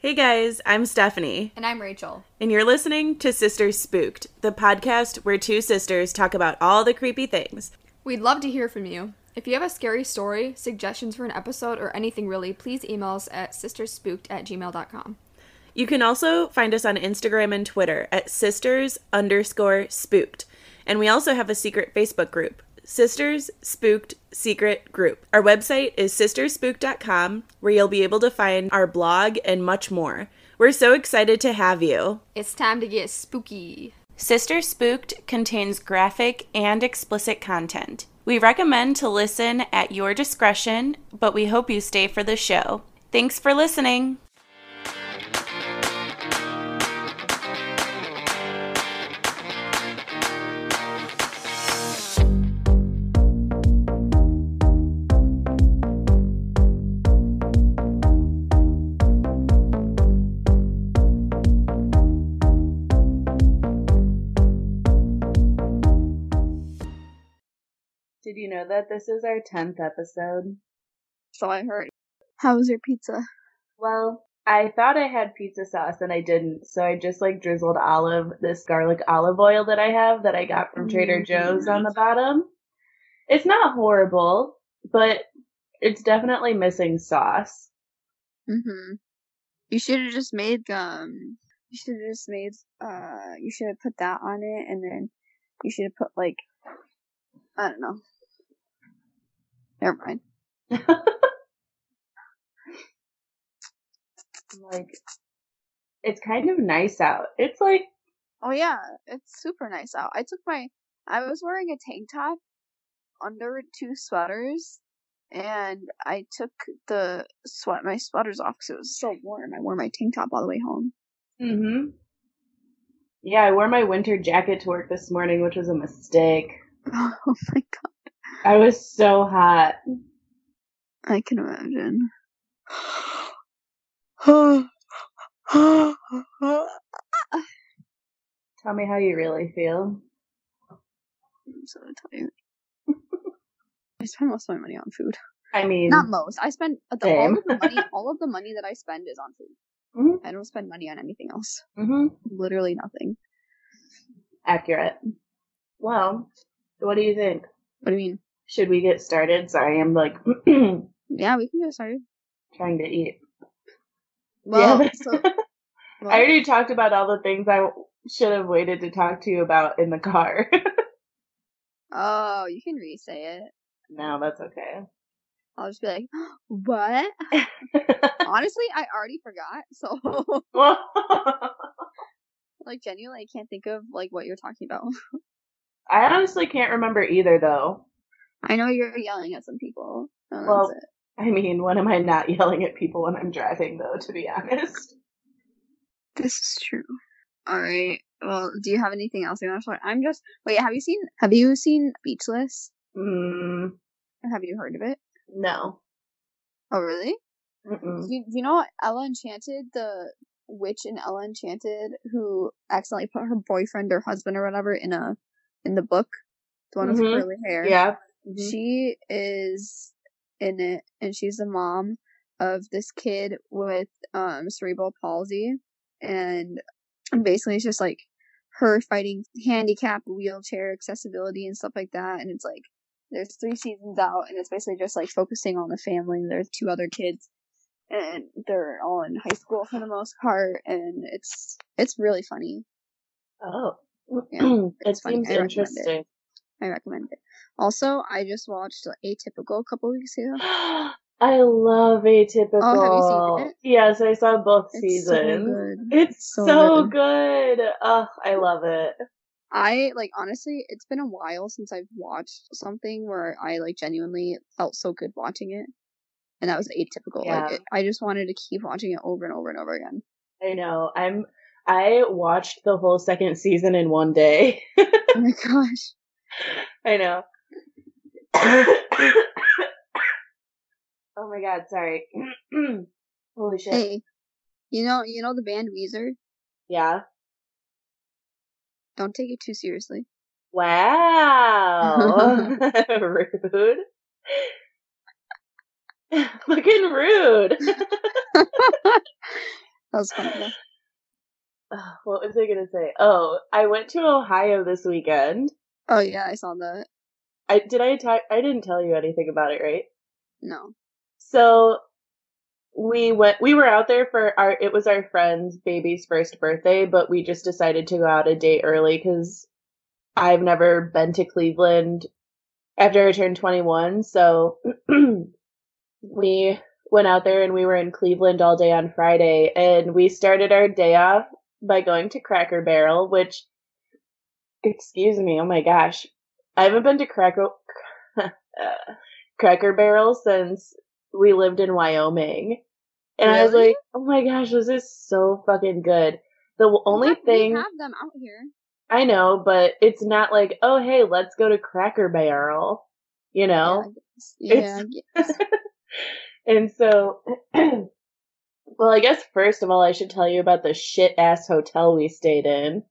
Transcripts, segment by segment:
Hey guys, I'm Stephanie, And I'm Rachel. and you're listening to Sisters Spooked, the podcast where two sisters talk about all the creepy things. We'd love to hear from you. If you have a scary story, suggestions for an episode, or anything really, please email us at sisterspooked at gmail.com. You can also find us on Instagram and Twitter at sisters underscore spooked. And we also have a secret Facebook group, Sisters Spooked Secret Group. Our website is sisterspooked.com, where you'll be able to find our blog and much more. We're so excited to have you. It's time to get spooky. Sister Spooked contains graphic and explicit content. We recommend to listen at your discretion, but we hope you stay for the show. Thanks for listening. Did you know that this is our 10th episode? So I heard. How was your pizza? Well, I thought I had pizza sauce and I didn't, so I just like drizzled olive, this garlic olive oil that I have that I got from Trader Mm. Joe's on the bottom. It's not horrible, but it's definitely missing sauce. Mm-hmm. You should have just made um. You should have just made uh. You should have put that on it, and then you should have put like. I don't know. Never mind. like, it's kind of nice out. It's like, Oh yeah, it's super nice out. I took my. I was wearing a tank top under two sweaters, and I took the sweat my sweaters off because it was so warm. I wore my tank top all the way home. hmm. Yeah, I wore my winter jacket to work this morning, which was a mistake. oh my god, I was so hot. I can imagine. Tell me how you really feel. I'm so tired. I spend most of my money on food. I mean, Not most. I spend the, all of the money. All of the money that I spend is on food. Mhm. I don't spend money on anything else. hmm Literally nothing. accurate. Well, what do you think? What do you mean? Should we get started? Sorry, I'm like Yeah, we can get started. trying to eat. Well, yeah, so, well, I already talked about all the things I should have waited to talk to you about in the car. oh, you can re-say it. no, that's okay. I'll just be like, what? Honestly, I already forgot. So, like, genuinely, I can't think of like what you're talking about. I honestly can't remember either, though. I know you're yelling at some people. and Well. I mean, when am I not yelling at people when I'm driving, though? To be honest. This is true. All right. Well, do you have anything else you want to talk? I'm just wait. Have you seen? Have you seen Speechless? Mm, have you heard of it? no. Oh, really? Mm-mm. Do you, do you know Ella Enchanted, the witch in Ella Enchanted, who accidentally put her boyfriend or husband or whatever in a in the book, the one Mhm. with curly hair. Yeah. Mhm. She is in it, and she's the mom of this kid with um cerebral palsy, and basically it's just like her fighting handicap, wheelchair accessibility, and stuff like that. And it's like there's three seasons out, and it's basically just like focusing on the family. There's two other kids, and they're all in high school for the most part, and it's it's really funny. Oh. Yeah, it it's funny. seems I recommend it. I recommend it. Also, I just watched Atypical a couple weeks ago. I love Atypical. Oh, have you seen it? Yes, I saw both It's so seasons. good. It's So so, good. good. Oh, I love it. I like honestly, it's been a while since I've watched something where I like genuinely felt so good watching it, and that was atypical. Yeah. Like it, I just wanted to keep watching it over and over and over again. I know. I'm. I watched the whole second season in one day. Oh my gosh! I know. oh my god, sorry. Holy shit. Hey, you know, you know the band Weezer. Yeah. Don't take it too seriously. Wow. rude. Looking rude. That was funny. What was I gonna say? Oh, I went to Ohio this weekend. Oh yeah, I saw that. I did I ta- I didn't tell you anything about it, right? No. So we went we were out there for our it was our friend's baby's first birthday, but we just decided to go out a day early cuz I've never been to Cleveland after I turned 21, so we went out there and we were in Cleveland all day on Friday and we started our day off by going to Cracker Barrel, which excuse me, oh my gosh. I haven't been to Cracker Cracker Barrel since we lived in Wyoming. And I was like, "Oh my gosh, this is so fucking good." The only thing we have them out here. I know, but it's not like, "Oh, hey, let's go to Cracker Barrel." You know? Yeah. Yeah. And so, well, I guess first of all, I should tell you about the shit ass hotel we stayed in.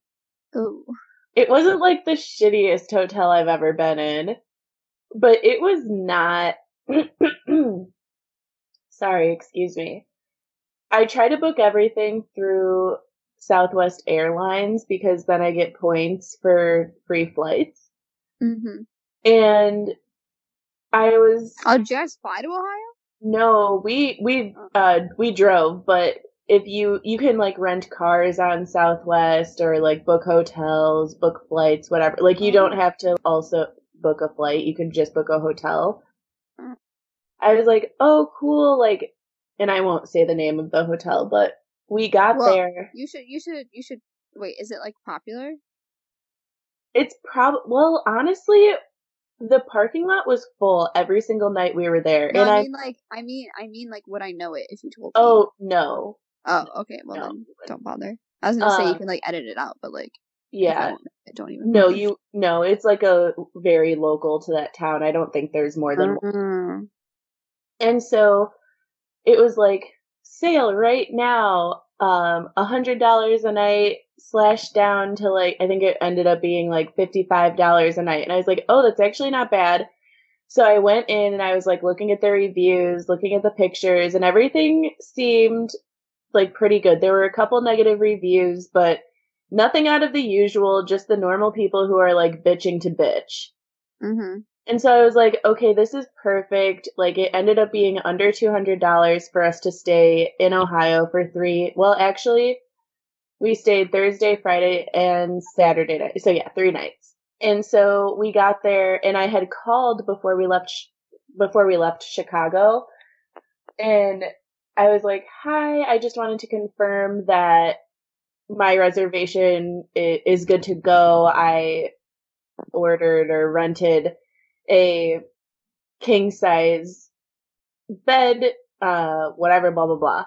Ooh. It wasn't like the shittiest hotel I've ever been in, but it was not. Sorry, excuse me. I try to book everything through Southwest Airlines because then I get points for free flights. Mm-hmm. And I was Oh, did you guys fly to Ohio? No, we we uh we drove, but if you you can like rent cars on Southwest or like book hotels, book flights, whatever. Like you don't have to also book a flight. You can just book a hotel. Mm. I was like, "Oh, cool." Like and I won't say the name of the hotel, but we got Well, there. You should. You should. You should. Wait, is it like popular? It's prob well, honestly, the parking lot was full every single night we were there. No, and I I mean like. I mean. I mean like. Would I know it if you told me? Oh, no. Oh. Okay. Well No, then, don't bother. I was gonna say you Um, can like edit it out, but like. if I Yeah. don't, even. No, bother. you no, it's like a very local to that town. I don't think there's more than one. Mm. And so it was like sale right now, um, a hundred dollars a night slashed down to like I think it ended up being like fifty five dollars a night. And I was like, Oh, that's actually not bad. So I went in and I was like looking at the reviews, looking at the pictures, and everything seemed like pretty good. There were a couple negative reviews, but nothing out of the usual, just the normal people who are like bitching to bitch. Mm-hmm. And so I was like, okay, this is perfect. Like it ended up being under $200 for us to stay in Ohio for three. Well, actually, we stayed Thursday, Friday, and Saturday night. So yeah, three nights. And so we got there and I had called before we left, before we left Chicago. And I was like, hi, I just wanted to confirm that my reservation is good to go. I ordered or rented a king size bed, uh, whatever, blah, blah, blah.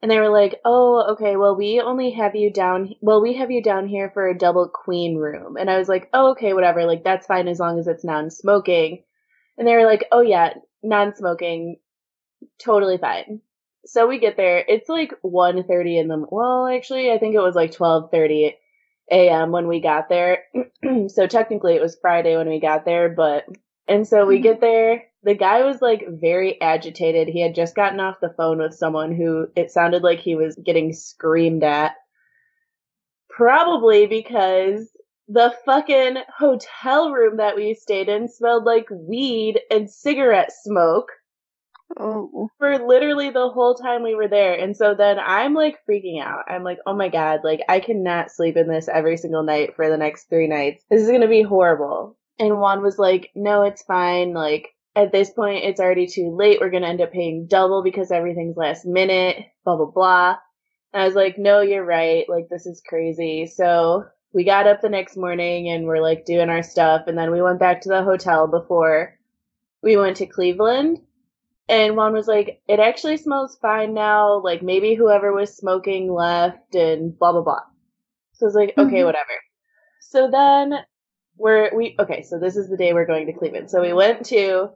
And they were like, oh, okay, well, we only have you down, well, we have you down here for a double queen room. And I was like, oh, okay, whatever, like, that's fine as long as it's non smoking. And they were like, oh, yeah, non smoking, totally fine. So we get there, it's like 1.30 in the, well, actually, I think it was like 12.30 a.m. when we got there. so technically it was Friday when we got there, but and so we get there. The guy was like very agitated. He had just gotten off the phone with someone who it sounded like he was getting screamed at. Probably because the fucking hotel room that we stayed in smelled like weed and cigarette smoke Oh. for literally the whole time we were there. And so then I'm like freaking out. I'm like, oh my God, like I cannot sleep in this every single night for the next three nights. This is going to be horrible. And Juan was like, no, it's fine. Like at this point, it's already too late. We're going to end up paying double because everything's last minute, blah, blah, blah. And I was like, no, you're right. Like this is crazy. So we got up the next morning and we're like doing our stuff. And then we went back to the hotel before we went to Cleveland. And Juan was like, it actually smells fine now. Like maybe whoever was smoking left and blah, blah, blah. So I was like, okay, Mhm. whatever. So then we're, we, okay, so this is the day we're going to Cleveland. So we went to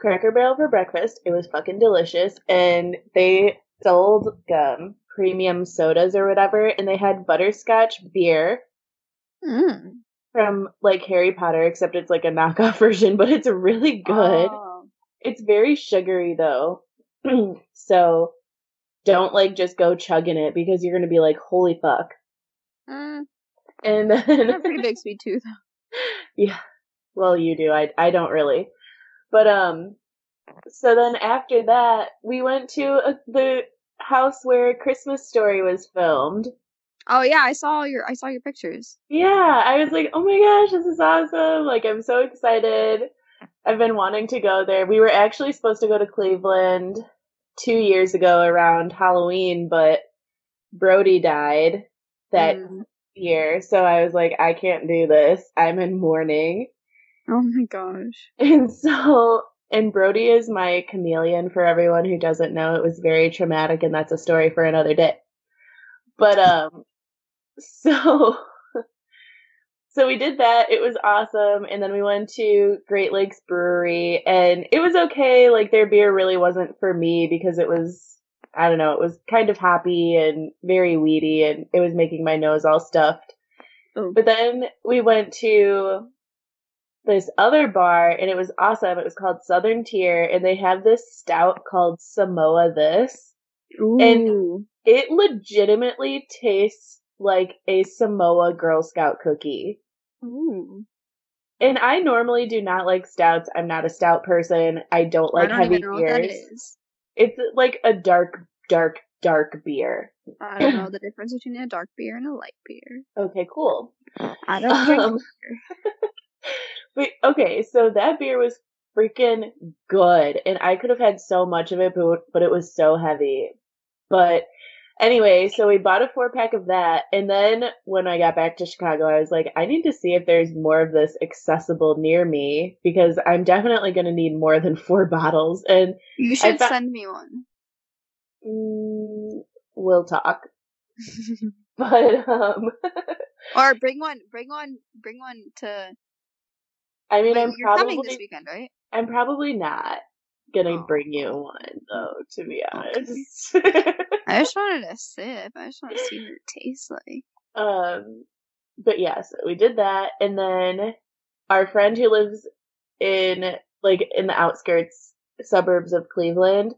Cracker Barrel for breakfast. It was fucking delicious. And they sold, um, premium sodas or whatever. And they had butterscotch beer Mm. from like Harry Potter, except it's like a knockoff version, but it's really good. Oh. It's very sugary though. so don't like just go chugging it because you're gonna be like, holy fuck. Uh, And I have a then pretty big sweet tooth. Yeah. Well, you do. I I don't really. But um so then after that, we went to uh the house where Christmas Story was filmed. Oh yeah, I saw your I saw your pictures. Yeah, I was like, "Oh my gosh, this is awesome. Like I'm so excited. I've been wanting to go there. We were actually supposed to go to Cleveland 2 years ago around Halloween, but Brody died that Mm. year. So I was like, I can't do this. I'm in mourning. Oh my gosh. And so, and Brody is my chameleon for everyone who doesn't know. It was very traumatic, and that's a story for another day. But, um, so, so we did that. It was awesome. And then we went to Great Lakes Brewery, and it was okay. Like, their beer really wasn't for me because it was, I don't know, it was kind of hoppy and very weedy, and it was making my nose all stuffed. Oh. But then we went to this other bar and it was awesome. It was called Southern Tier and they have this stout called Samoa This. Ooh. It legitimately tastes like a Samoa Girl Scout cookie. And I normally do not like stouts. I'm not a stout person. I don't like I don't heavy even know what that beers. It's like a dark, dark, dark beer. I don't know the difference between a dark beer and a light beer. Okay, cool. I don't drink Um, but okay, so that beer was freaking good, and I could have had so much of it, but but it was so heavy. But anyway, so we bought a four pack of that, and then when I got back to Chicago, I was like, I need to see if there's more of this accessible near me because I'm definitely going to need more than four bottles, and You should fa- send me one. mm, we'll talk. But um, or bring one, bring one, bring one to. I mean, Wait, I'm you're coming this weekend, right? I'm probably not gonna Oh. bring you one though, to be Okay. honest. I just wanted a sip. I just want to see what it tastes like. um, but yeah, so we did that, and then our friend who lives in like in the outskirts suburbs of Cleveland,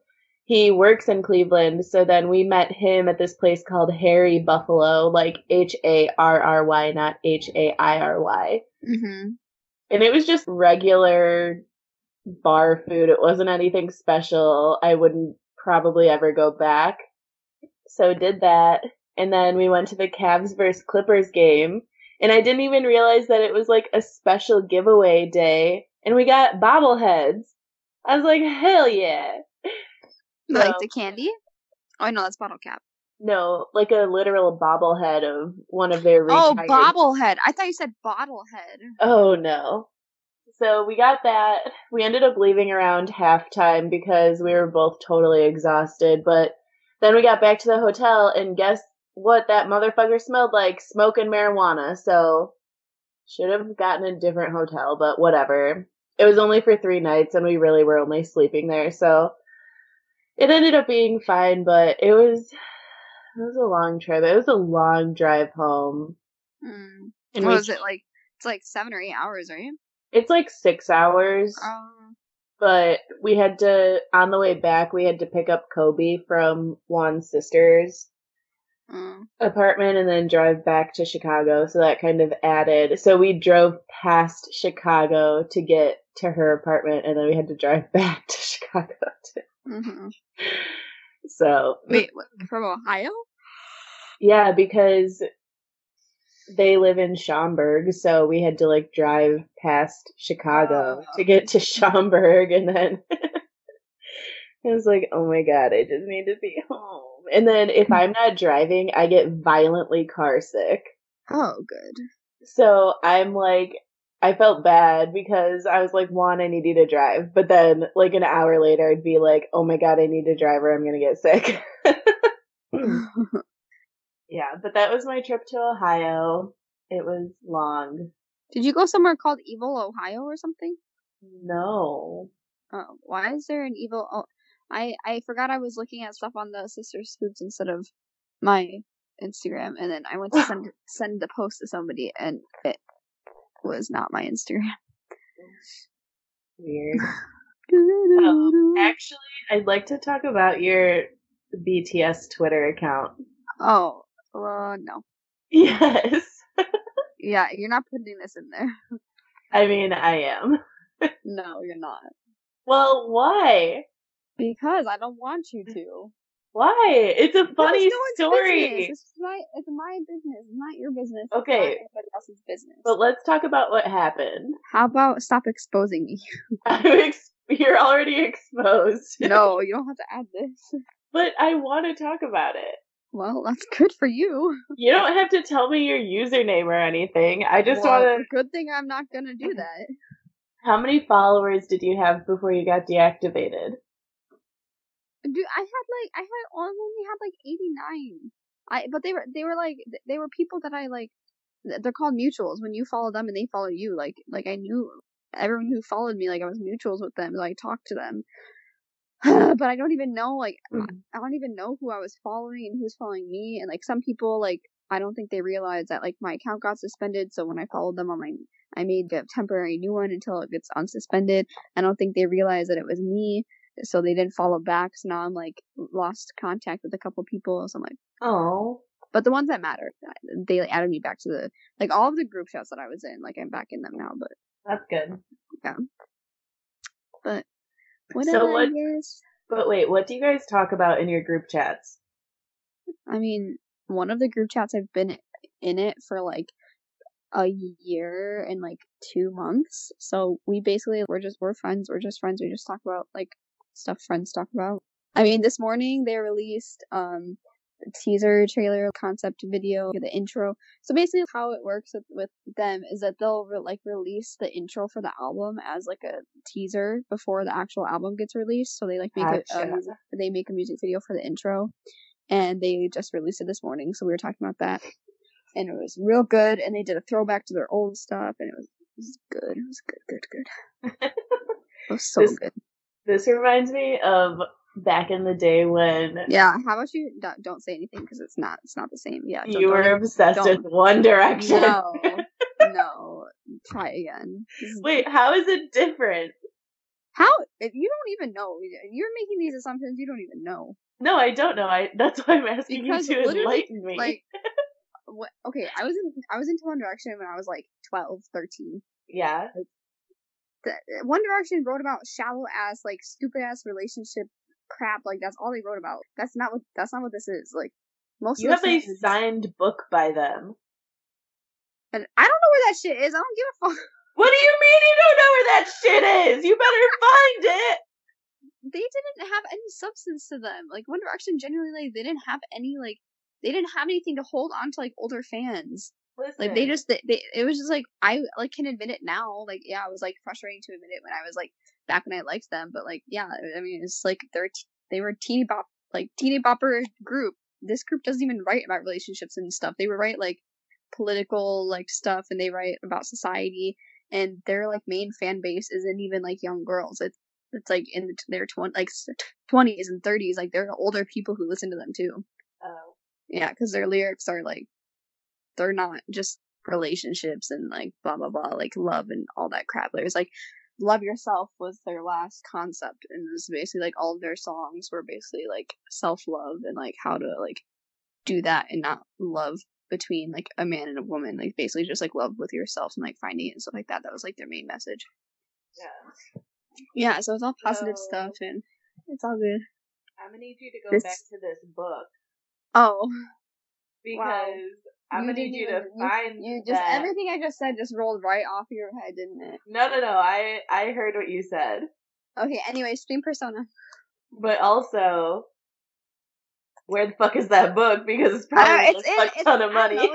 he works in Cleveland. So then we met him at this place called Harry Buffalo, like H A R R Y, not H A I R Y. Mm-hmm. and it was just regular bar food. It wasn't anything special. I wouldn't probably ever go back. So did that, and then we went to the Cavs versus Clippers game, and I didn't even realize that it was like a special giveaway day, and we got bobbleheads. I was like, hell yeah! Like the candy? Oh no, that's bottle cap. No, like a literal bobblehead of one of their Oh, bobblehead. I thought you said bottlehead. Oh no. So we got that. We ended up leaving around halftime because we were both totally exhausted. But then we got back to the hotel and guess what that motherfucker smelled like? Smoking marijuana. So should have gotten a different hotel, but whatever. It was only for three nights and we really were only sleeping there. So it ended up being fine, but it was, it was a long trip. It was a long drive home. Mm. And What we- was it like? It's like seven or eight hours, right? It's like six hours. Um, but we had to on the way back we had to pick up Kobe from Juan's sister's mm. apartment and then drive back to Chicago so that kind of added so we drove past Chicago to get to her apartment and then we had to drive back to Chicago too. hmm so Wait, from Ohio? yeah because they live in Schaumburg so we had to like drive past Chicago Oh. to get to Schaumburg and then I was like, oh my god, I just need to be home. And then if hmm. I'm not driving, I get violently car sick. Oh, good. So I'm like, I felt bad because I was like, Juan, I need you to drive. But then, like, an hour later, I'd be like, oh my god, I need to drive or I'm gonna get sick. Hmm. Yeah, but that was my trip to Ohio. It was long. Did you go somewhere called Evil Ohio or something? No. Oh, why is there an evil? Oh, I I forgot I was looking at stuff on the Sisters Spooks instead of my Instagram, and then I went to send send the post to somebody, and it was not my Instagram. Weird. Oh, actually, I'd like to talk about your BTS Twitter account. Oh, uh, no. Yes. Yeah, you're not putting this in there. I mean, I am. No, you're not. Well, why? Because I don't want you to. Why? It's a funny no story. It's my, it's my business, not your business. It's Okay. not anybody else's business. But let's talk about what happened. How about stop exposing me? I'm ex- you're already exposed. no, you don't have to add this. But I want to talk about it. Well, that's good for you. You don't have to tell me your username or anything. I just Well, want to. Good thing I'm not gonna do that. How many followers did you have before you got deactivated? Dude, I had like I had only had like 89. I but they were they were like they were people that I like they're called mutuals when you follow them and they follow you like like I knew everyone who followed me like I was mutuals with them so I talked to them. but I don't even know like mm-hmm. I don't even know who I was following and who's following me and like some people like I don't think they realized that like my account got suspended so when I followed them on my I made a temporary new one until it gets unsuspended. I don't think they realized that it was me so they didn't follow back. So now I'm like lost contact with a couple people. So I'm like, Oh. but the ones that matter, uh, they like, added me back to the like all of the group chats that I was in. Like I'm back in them now. But That's good. Yeah. But whatever. So what-. But wait, what do you guys talk about in your group chats? I mean, one of the group chats I've been in it for like a year and like two months. So we basically we're just we're friends. We're just friends. We just talk about like stuff friends talk about. I mean, this morning they released um teaser trailer concept video the intro. So basically how it works with, with them is that they'll re- like release the intro for the album as like a teaser before the actual album gets released. So they like make a, a music, they make a music video for the intro. And they just released it this morning so we were talking about that. And it was real good and they did a throwback to their old stuff and it was, it was good it was good good good. It was so This- good. This reminds me of back in the day when yeah how about you don't, don't say anything because it's not it's not the same yeah you were obsessed don't- with One Direction. no no try again Wait, how is it different? how if you don't even know you're making these assumptions you don't even know No, I don't know. I that's why I'm asking Because you to enlighten me. like what okay i was in i was into one direction when i was like 12 13 yeah. the, One Direction wrote about shallow ass, like stupid ass relationship crap. Like that's all they wrote about. That's not what. That's not what this is. Like most You of have a fans- signed book by them. and I don't know where that shit is. I don't give a fuck. What do you mean you don't know where that shit is? You better find it. They didn't have any substance to them. Like One Direction, genuinely, like they didn't have any like. They didn't have anything to hold on to like older fans. Listen, Like they just they, they it was just like I like can admit it now. Like yeah, it was like frustrating to admit it when I was like back when I liked them, but like yeah, I mean it's like they're t- they were teeny bop like teeny bopper group. This group doesn't even write about relationships and stuff. They would write like political like stuff and they write about society and their like main fan base isn't even like young girls. It's it's like in their twenty like twenties and thirties. Like they're older people who listen to them too. oh, Yeah, because their lyrics are like, they're not just relationships and like blah blah blah, like love and all that crap. There's like, love yourself was their last concept, and it was basically like all of their songs were basically like self love and like how to like do that and not love between like a man and a woman, like basically just like love with yourself and like finding it and stuff like that. That was like their main message. yeah. Yeah, so it's all positive So- stuff and it's all good. I'm gonna need you to go This- back to this book Oh, because I'm gonna need you to find you just that. everything I just said just rolled right off your head, didn't it? No, no, no. I I heard what you said, Okay, anyway, stream persona. but also, where the fuck is that book? Because it's probably uh, it's a it's- ton of money. know,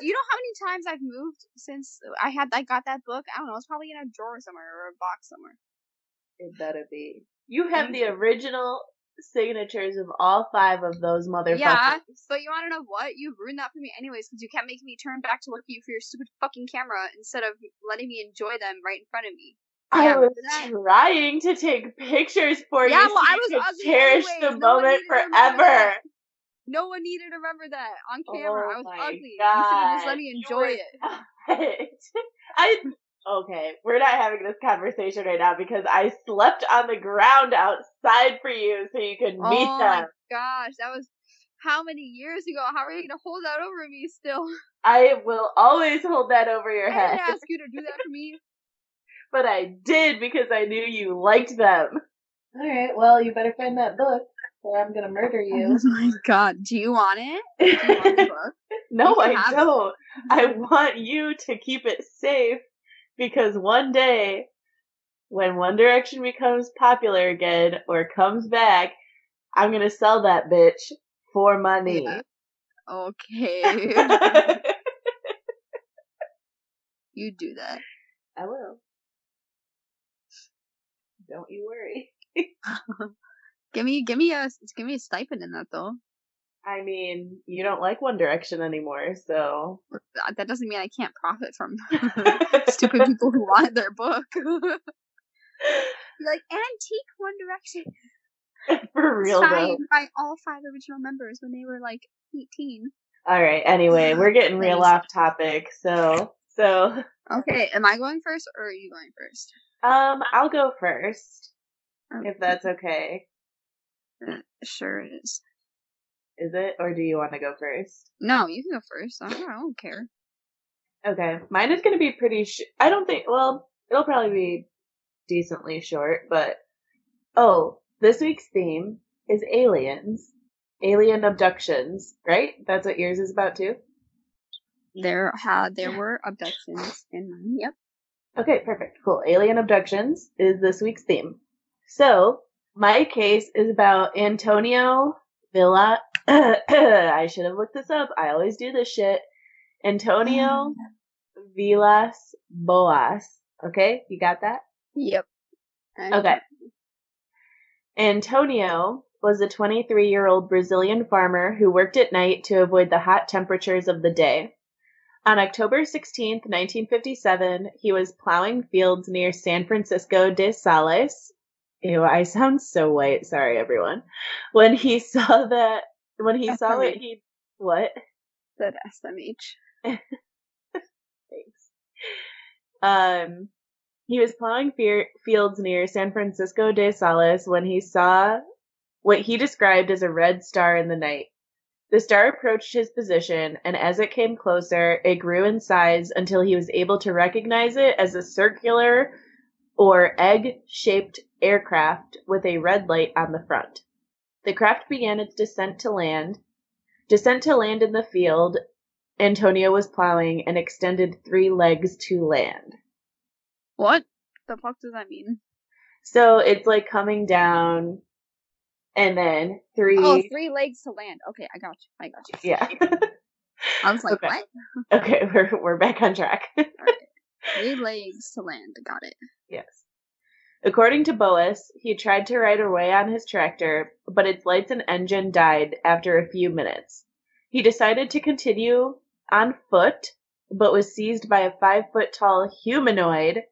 Do you know how many times I've moved since I had I got that book? I don't know. It's probably in a drawer somewhere or a box somewhere. it better be. You have the original signatures of all five of those motherfuckers. Yeah, But you want to know what? you've ruined that for me anyways because you kept making me turn back to look at you for your stupid fucking camera instead of letting me enjoy them right in front of me. I Yeah, was trying to take pictures for Yeah, you so well, I was could cherish anyways. the No moment forever. No one needed to remember that on camera. Oh I was ugly. You should have just let me enjoy it. I Okay, we're not having this conversation right now because I slept on the ground outside for you so you could meet oh them. Oh my gosh, that was how many years ago? How are you gonna hold that over me still? I will always hold that over your I head. didn't ask you to do that for me. But I did because I knew you liked them. Alright, well, you better find that book or I'm gonna murder oh you. Oh my god, do you want it? Do you want the book? no, I don't. I want you to keep it safe because one day when One Direction becomes popular again or comes back, I'm gonna sell that bitch for money. Yeah. Okay, you do that. I will. Don't you worry. Give me, give me a, give me a stipend in that though. I mean, you don't like One Direction anymore, so. That doesn't mean I can't profit from stupid people who want their book. like antique One Direction, For real though. signed by all five original members when they were like eighteen. Alright, anyway, we're getting real off topic, so. So, Okay, am I going first or are you going first? um, I'll go first, Um, if that's okay. uh, sure it is. Is it? Or do you want to go first? No, you can go first. I don't, I don't care. Okay. Mine is going to be pretty sh- I don't think, well, it'll probably be decently short, but. Oh, this week's theme is aliens. Alien abductions, right? That's what yours is about too? There had there were abductions in mine. Yep. Okay, perfect. Cool. Alien abductions is this week's theme. So, my case is about Antonio Villa. I should have looked this up. I always do this shit. Antonio Vilas Boas. Okay, you got that? Yep. Okay. Antonio was a 23 year old Brazilian farmer who worked at night to avoid the hot temperatures of the day. On October 16, 1957, he was plowing fields near San Francisco de Sales. Ew, I sound so white. Sorry, everyone. When he saw that, when he saw it, he, what? Said SMH. Thanks. Um, he was plowing fe- fields near San Francisco de Sales when he saw what he described as a red star in the night. The star approached his position, and as it came closer, it grew in size until he was able to recognize it as a circular or egg shaped aircraft with a red light on the front. The craft began its descent to land. Descent to land in the field, Antonio was plowing and extended three legs to land. What the fuck does that mean? So it's like coming down and then three. Oh, three legs to land. Okay, I got you. I got you. yeah. I was like, Okay. what? okay, we're we're back on track. Three legs to land. Got it. yes. According to Boas, he tried to ride away on his tractor, but its lights and engine died after a few minutes. He decided to continue on foot, but was seized by a five foot tall humanoid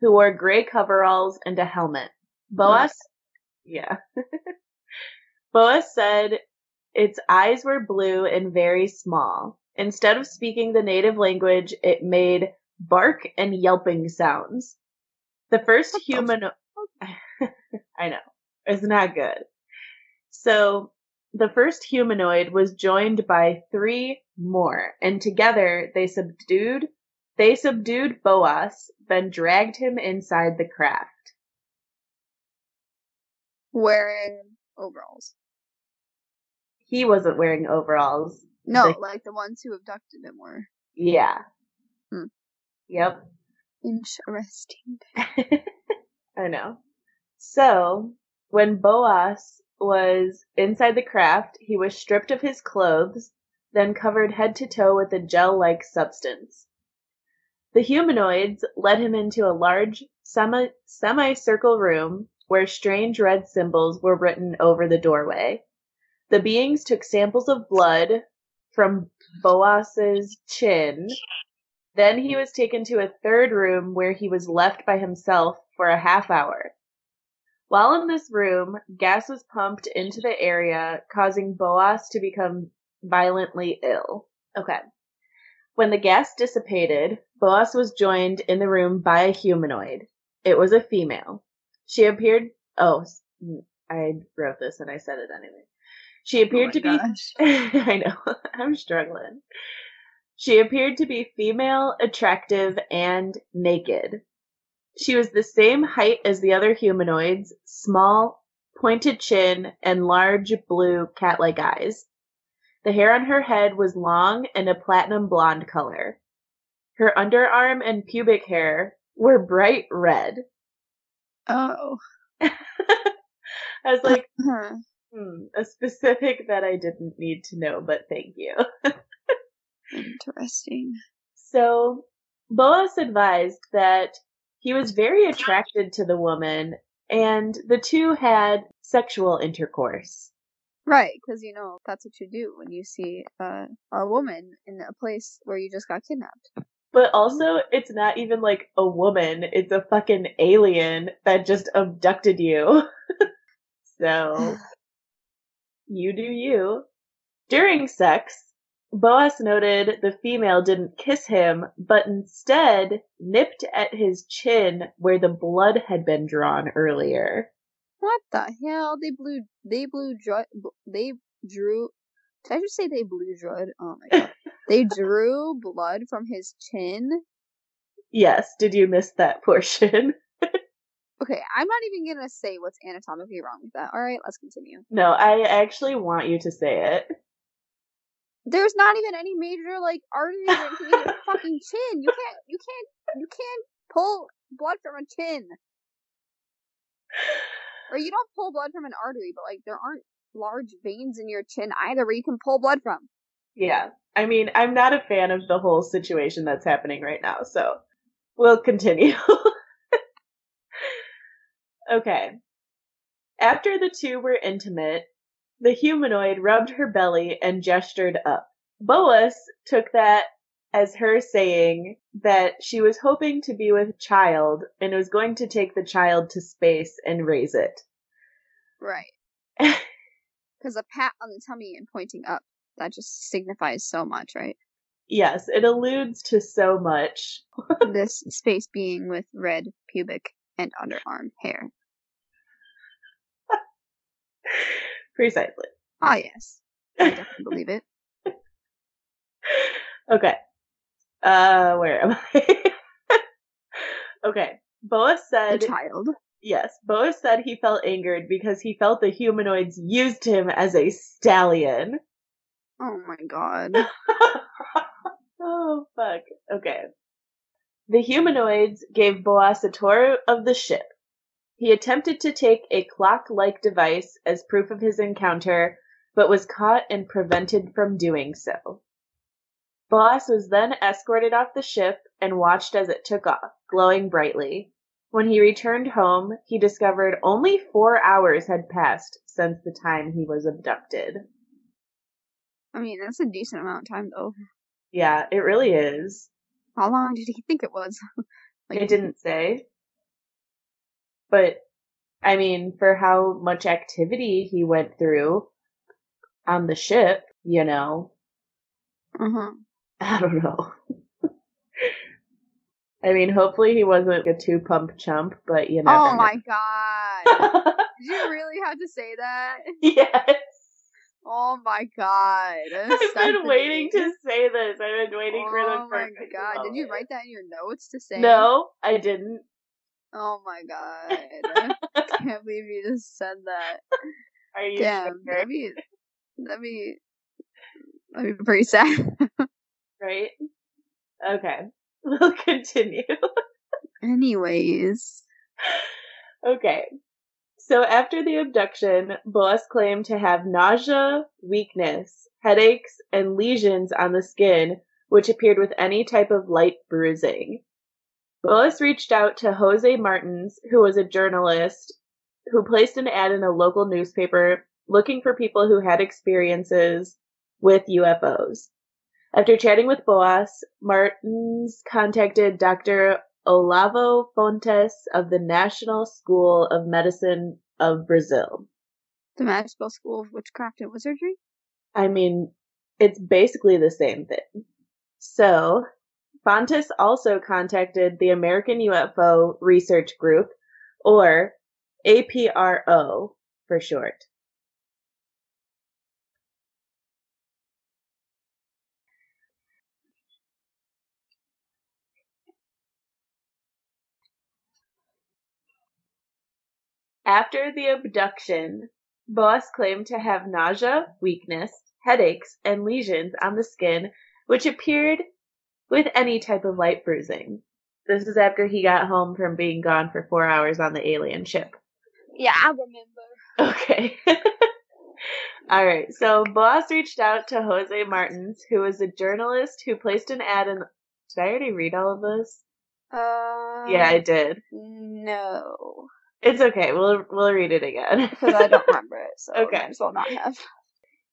who wore gray coveralls and a helmet. Boas, yeah. Boas said its eyes were blue and very small. Instead of speaking the native language, it made bark and yelping sounds. The first human, I know, it's not good. So, the first humanoid was joined by three more, and together they subdued, they subdued Boas, then dragged him inside the craft. Wearing overalls. He wasn't wearing overalls. No, The- like the ones who abducted him were. Yeah. Hmm. Yep. Interesting. I know. So, when Boas was inside the craft, he was stripped of his clothes, then covered head to toe with a gel like substance. The humanoids led him into a large semi semicircle room where strange red symbols were written over the doorway. The beings took samples of blood from Boas's chin. Then he was taken to a third room where he was left by himself for a half hour. While in this room, gas was pumped into the area, causing Boas to become violently ill. Okay. When the gas dissipated, Boas was joined in the room by a humanoid. It was a female. She appeared. Oh, I wrote this and I said it anyway. She oh appeared Oh to my be. gosh. I know. I'm struggling. She appeared to be female, attractive, and naked. She was the same height as the other humanoids, small, pointed chin, and large blue cat like eyes. The hair on her head was long and a platinum blonde color. Her underarm and pubic hair were bright red. Oh. I was like, hmm, a specific that I didn't need to know, but thank you. Interesting. So Boas advised that he was very attracted to the woman and the two had sexual intercourse. Right, because you know that's what you do when you see uh, a woman in a place where you just got kidnapped. But also, it's not even like a woman, it's a fucking alien that just abducted you. so, you do you. During sex, Boas noted the female didn't kiss him, but instead nipped at his chin where the blood had been drawn earlier. What the hell? They blew. They blew. Dr- they drew. Did I just say they blew Drud? Oh my god. they drew blood from his chin. Yes, did you miss that portion? Okay, I'm not even gonna say what's anatomically wrong with that. All right, let's continue. No, I actually want you to say it. There's not even any major like can get your fucking chin. You can't. You can't. You can't pull blood from a chin. Or you don't pull blood from an artery, but like there aren't large veins in your chin either where you can pull blood from. Yeah. I mean, I'm not a fan of the whole situation that's happening right now, so we'll continue. okay. After the two were intimate, the humanoid rubbed her belly and gestured up. Boas took that as her saying that she was hoping to be with a child and was going to take the child to space and raise it. Right. Because a pat on the tummy and pointing up, that just signifies so much, right? yes, it alludes to so much. this space being with red pubic and underarm hair. Precisely. Ah, yes. I definitely believe it. Okay. Uh, where am I? okay. Boas The said, child. yes, Boas said he felt angered because he felt the humanoids used him as a stallion. Oh my god. oh, fuck. Okay. The humanoids gave Boas a tour of the ship. He attempted to take a clock like device as proof of his encounter, but was caught and prevented from doing so. Boas was then escorted off the ship and watched as it took off, glowing brightly. When he returned home, he discovered only four hours had passed since the time he was abducted. I mean, that's a decent amount of time, though. Yeah, it really is. How long did he think it was? like, it didn't say. But, I mean, for how much activity he went through on the ship, you know, huh. Mm-hmm. I don't know. I mean, hopefully he wasn't a two pump chump, but you know. Oh my god. Did you really have to say that? yes. Oh my god. I've been waiting to say this. I've been waiting for the Oh my god. Did you write that in your notes to say? No, I didn't. Oh my god. I can't believe you just said that. Are you Damn. sure? That'd be that'd be that'd be pretty sad. Right? Okay. We'll continue. Anyways. Okay. So after the abduction, Boas claimed to have nausea, weakness, headaches, and lesions on the skin, which appeared with any type of light bruising. Boas reached out to Jose Martins, who was a journalist, who placed an ad in a local newspaper looking for people who had experiences with UFOs. After chatting with Boas, Martins contacted Dr. Olavo Fontes of the National School of Medicine of Brazil. The Magical School of Witchcraft and Wizardry? I mean, it's basically the same thing. So, Fontes also contacted the American UFO Research Group, or APRO for short. After the abduction, Boas claimed to have nausea, weakness, headaches, and lesions on the skin, which appeared with any type of light bruising. This is after he got home from being gone for four hours on the alien ship. Yeah, I remember. Okay. All right. So Boas reached out to Jose Martins, who was a journalist who placed an ad in. Did I already read all of this? Uh, yeah, I did. No, It's okay. We'll we'll read it again. because I don't remember it, so Okay. might as well not have.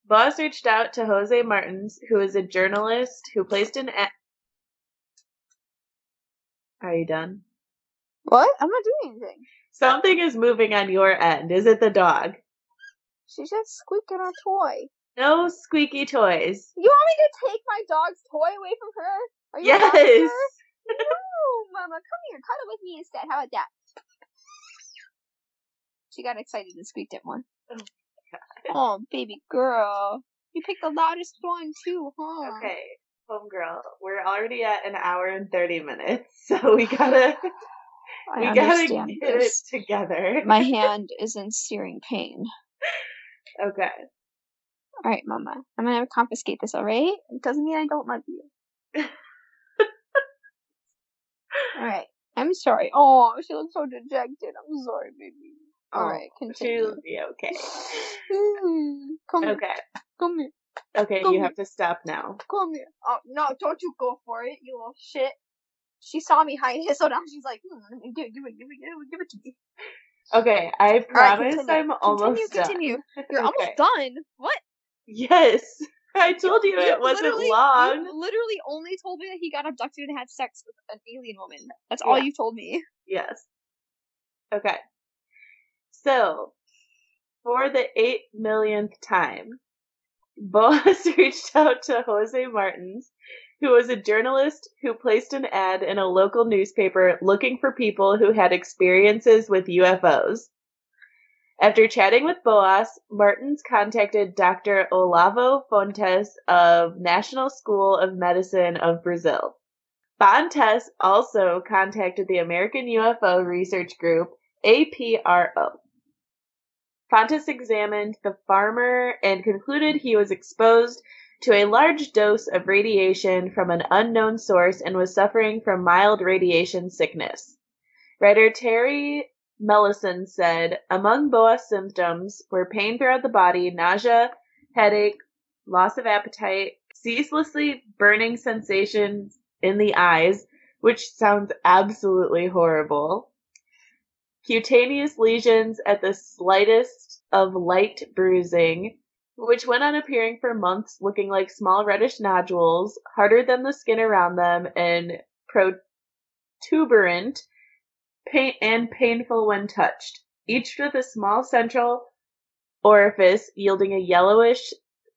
Boas reached out to Jose Martins, who is a journalist who placed an ad. Are you done? What? I'm not doing anything. Something is moving on your end. Is it the dog? She's just squeaking her toy. No squeaky toys. You want me to take my dog's toy away from her? Are you Yes. No, Mama, come here, cuddle with me instead. How about that? She got excited and squeaked at one. Oh, oh, baby girl. You picked the loudest one too, huh? Okay, homegirl, we're already at an hour and thirty minutes, so we gotta I we gotta get this. it together. My hand is in searing pain. Okay. Alright, Mama. I'm gonna confiscate this, alright? It doesn't mean I don't love you. alright. I'm sorry. Oh, she looks so dejected. I'm sorry, baby. Oh, alright, continue. She'll be okay. Come here. Okay. Come here. Okay, Come you have to stop now. Come here. Oh, no, don't you go for it, you little shit. She saw me hide it, so now she's like, hmm, give it, give it, give it, give it, give it to me. Okay, I promise continue. I'm almost continue, done. continue. You're Okay. almost done. What? Yes. I told you, it wasn't long. You literally only told me that he got abducted and had sex with an alien woman. That's all you told me. Yes. Okay. So, for the eight millionth time, Boas reached out to Jose Martins, who was a journalist who placed an ad in a local newspaper looking for people who had experiences with UFOs. After chatting with Boas, Martins contacted Dr. Olavo Fontes of National School of Medicine of Brazil. Fontes also contacted the American UFO Research Group, APRO. Fontes examined the farmer and concluded he was exposed to a large dose of radiation from an unknown source and was suffering from mild radiation sickness. Writer Terry Mellison said among Boas symptoms were pain throughout the body, nausea, headache, loss of appetite, ceaselessly burning sensations in the eyes, which sounds absolutely horrible, cutaneous lesions at the slightest of light bruising, which went on appearing for months looking like small reddish nodules, harder than the skin around them, and protuberant pain- and painful when touched, each with a small central orifice yielding a yellowish,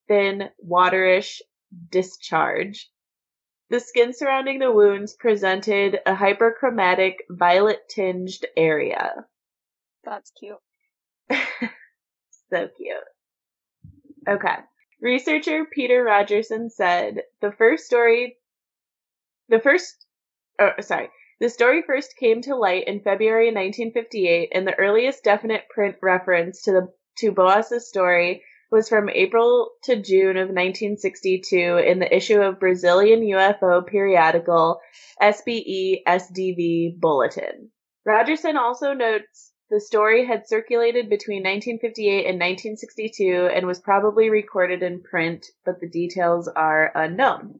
thin, waterish discharge. The skin surrounding the wounds presented a hyperchromatic, violet tinged area. That's cute. so cute. Okay. Researcher Peter Rogerson said the first story, the first, oh, sorry, the story first came to light in February 1958, and the earliest definite print reference to the to Boas's story was from April to June of 1962 in the issue of Brazilian UFO periodical SBE SDV Bulletin. Rogerson also notes the story had circulated between 1958 and 1962 and was probably recorded in print, but the details are unknown.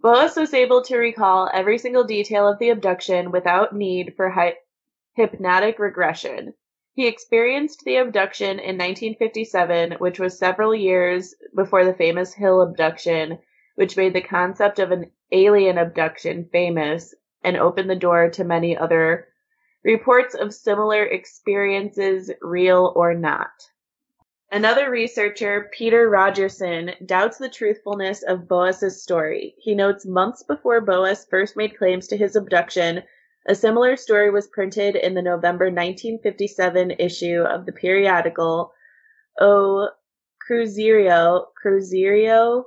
Boas was able to recall every single detail of the abduction without need for hy- hypnotic regression. He experienced the abduction in 1957, which was several years before the famous Hill abduction, which made the concept of an alien abduction famous and opened the door to many other reports of similar experiences, real or not. Another researcher, Peter Rogerson, doubts the truthfulness of Boas's story. He notes months before Boas first made claims to his abduction, a similar story was printed in the November 1957 issue of the periodical O Cruzeiro, Cruzeiro,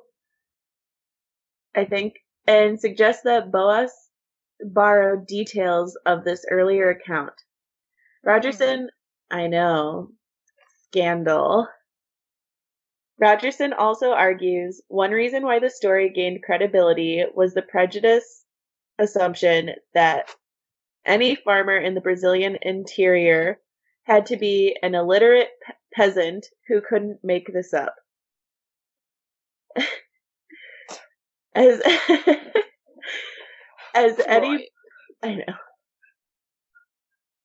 I think, and suggests that Boas borrowed details of this earlier account. Rogerson, I know, scandal. Rogerson also argues one reason why the story gained credibility was the prejudice assumption that any farmer in the Brazilian interior had to be an illiterate pe- peasant who couldn't make this up. as as Right. I know.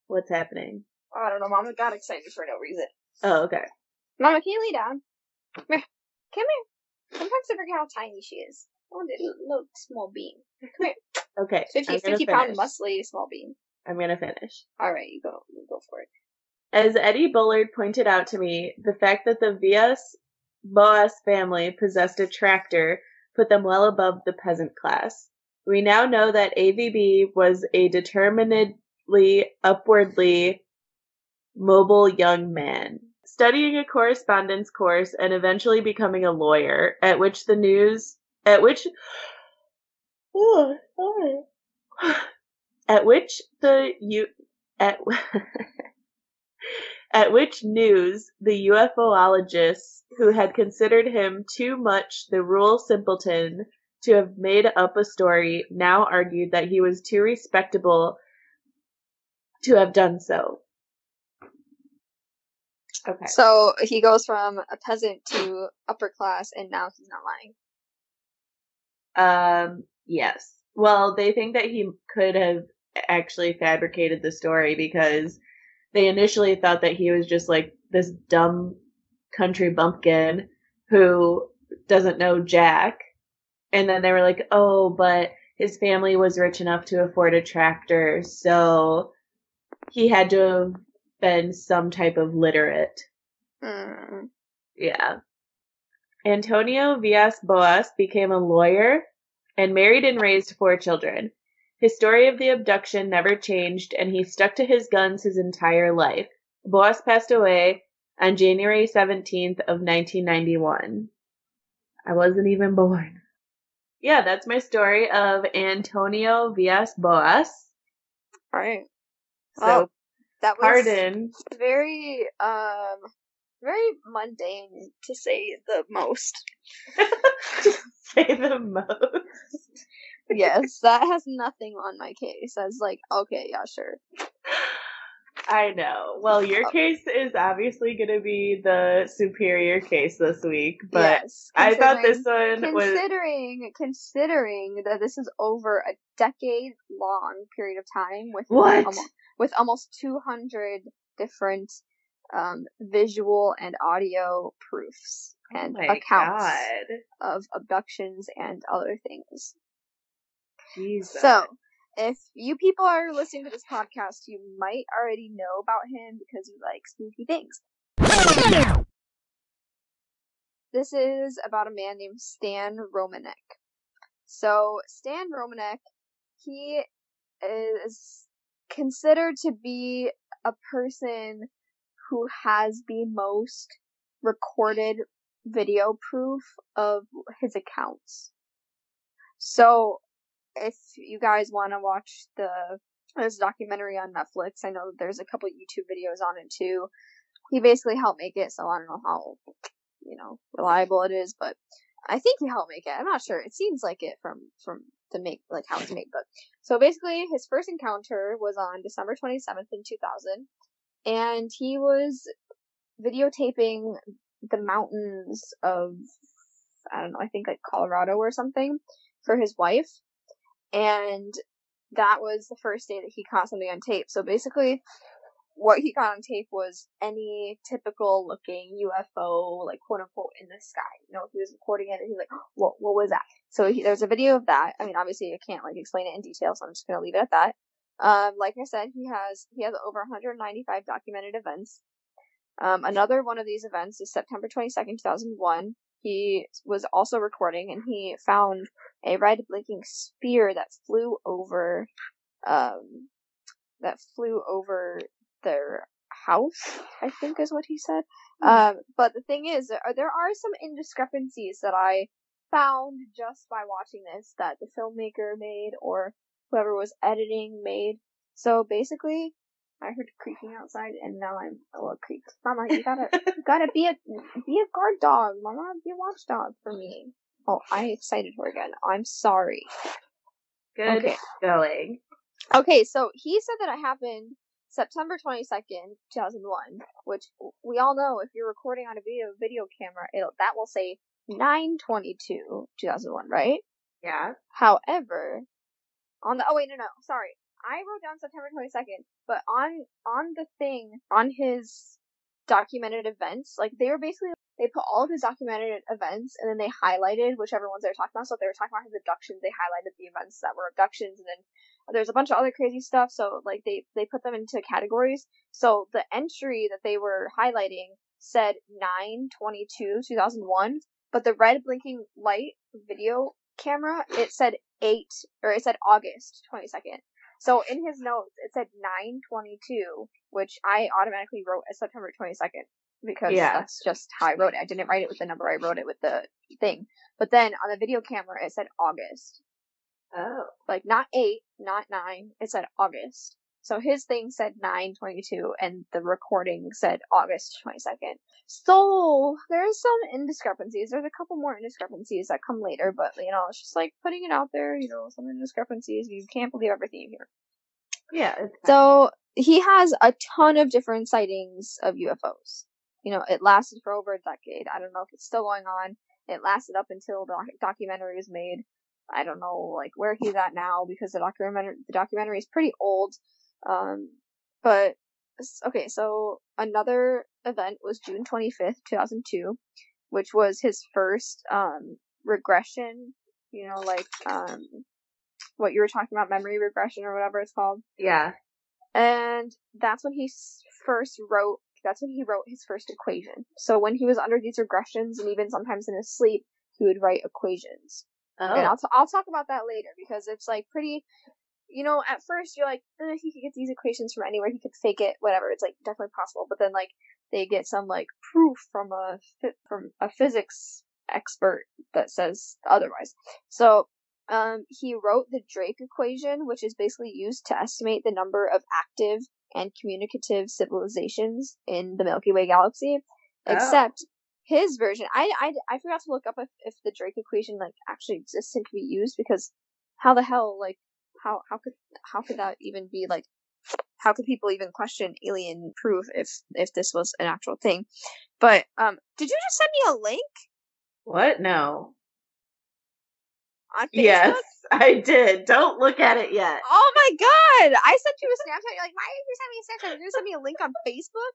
What's happening? I don't know. Mama got excited for no reason. Oh, okay. Mama, can you lay down? Come here. Come here. To figure out how tiny she is. Oh, little, little small bean. Come here. Okay. 50, I'm gonna 50 pound muscly small bean. I'm gonna finish. All right, you go. You go for it. As Eddie Bullard pointed out to me, the fact that the Villas Boas family possessed a tractor put them well above the peasant class. We now know that AVB was a determinedly upwardly mobile young man. Studying a correspondence course and eventually becoming a lawyer, at which the news, at which, oh, sorry. at which the you, at, at which news the UFOologists who had considered him too much the rural simpleton to have made up a story now argued that he was too respectable to have done so. Okay. So he goes from a peasant to upper class, and now he's not lying. Um, yes. Well, they think that he could have actually fabricated the story because they initially thought that he was just like this dumb country bumpkin who doesn't know Jack. And then they were like, oh, but his family was rich enough to afford a tractor, so he had to have been some type of literate. Hmm. Yeah. Antonio Villas Boas became a lawyer and married and raised four children. His story of the abduction never changed, and he stuck to his guns his entire life. Boas passed away on January 17th of 1991. I wasn't even born. Yeah, that's my story of Antonio Villas Boas. All right. So, Well, That was pardon. very um very mundane to say the most. to Say the most. yes, that has nothing on my case. I was like, okay, yeah, sure. I know. Well, your uh, case is obviously going to be the superior case this week, but yes, I thought this considering- one was. considering considering that this is over a decade long period of time with What? with almost 200 different um, visual and audio proofs and oh accounts God. of abductions and other things. Jesus. So, if you people are listening to this podcast, you might already know about him because you like spooky things. This is about a man named Stan Romanek. So, Stan Romanek, he is considered to be a person who has the most recorded video proof of his accounts. So, if you guys want to watch the there's a documentary on Netflix. I know that there's a couple YouTube videos on it too. He basically helped make it, so I don't know how you know reliable it is, but I think he helped make it. I'm not sure. It seems like it from from the make like how it's made, but so basically his first encounter was on December 27th in 2000, and he was videotaping the mountains of I don't know, I think like Colorado or something for his wife. And that was the first day that he caught something on tape. So basically, what he got on tape was any typical looking UFO, like quote unquote, in the sky. You know, he was recording it and he's like, what, what was that? So he, there's a video of that. I mean, obviously I can't like explain it in detail, so I'm just gonna leave it at that. Um, like I said, he has, he has over 195 documented events. Um, another one of these events is September 22nd, 2001. He was also recording and he found a red blinking sphere that flew over, um, that flew over their house, I think is what he said. Um, but the thing is, there are, there are some indiscrepancies that I found just by watching this that the filmmaker made or whoever was editing made. So basically, I heard creaking outside, and now I'm oh, a little creaked. Mama, you gotta, you gotta be a, be a guard dog. Mama, be a watchdog for me. Oh, I excited her again. I'm sorry. Good Okay. going. Okay, so he said that it happened September 22nd, 2001, which we all know if you're recording on a video video camera, it'll, that will say 922, 2001, right? Yeah. However, on the oh wait no no sorry I wrote down September twenty second, but on on the thing on his documented events, like they were basically they put all of his documented events and then they highlighted whichever ones they were talking about. So if they were talking about his abductions, they highlighted the events that were abductions, and then there's a bunch of other crazy stuff. So like they they put them into categories. So the entry that they were highlighting said nine twenty two two thousand one, but the red blinking light video camera it said eight or it said August twenty second. So in his notes it said nine twenty two, which I automatically wrote as September twenty second because Yeah. that's just how I wrote it. I didn't write it with the number, I wrote it with the thing. But then on the video camera it said August. Oh. Like not eight, not nine, it said August. So his thing said nine twenty two and the recording said August twenty second. So there's some indiscrepancies. There's a couple more indiscrepancies that come later, but you know, it's just like putting it out there, you know, some indiscrepancies. You can't believe everything you hear. Yeah. So he has a ton of different sightings of UFOs. You know, it lasted for over a decade. I don't know if it's still going on. It lasted up until the documentary was made. I don't know like where he's at now because the documentary the documentary is pretty old. Um, but okay, so another event was June twenty fifth, two thousand two, which was his first um regression. You know, like um what you were talking about, memory regression or whatever it's called yeah. and that's when he first wrote that's when he wrote his first equation so when he was under these regressions and even sometimes in his sleep he would write equations Oh. and. I'll, t- I'll talk about that later because it's like pretty you know at first you're like eh, he could get these equations from anywhere he could fake it whatever it's like definitely possible but then like they get some like proof from a from a physics expert that says otherwise so um, he wrote the Drake equation, which is basically used to estimate the number of active and communicative civilizations in the Milky Way galaxy. Oh. Except his version, I, I, I forgot to look up if, if the Drake equation like actually exists and could be used because how the hell like how how could how could that even be like how could people even question alien proof if if this was an actual thing? But um, did you just send me a link What? No. on Facebook? Yes, I did. Don't look at it yet. Oh my god! I sent you a Snapchat. You're like, why did you send me a Snapchat? Did you send me a link on Facebook?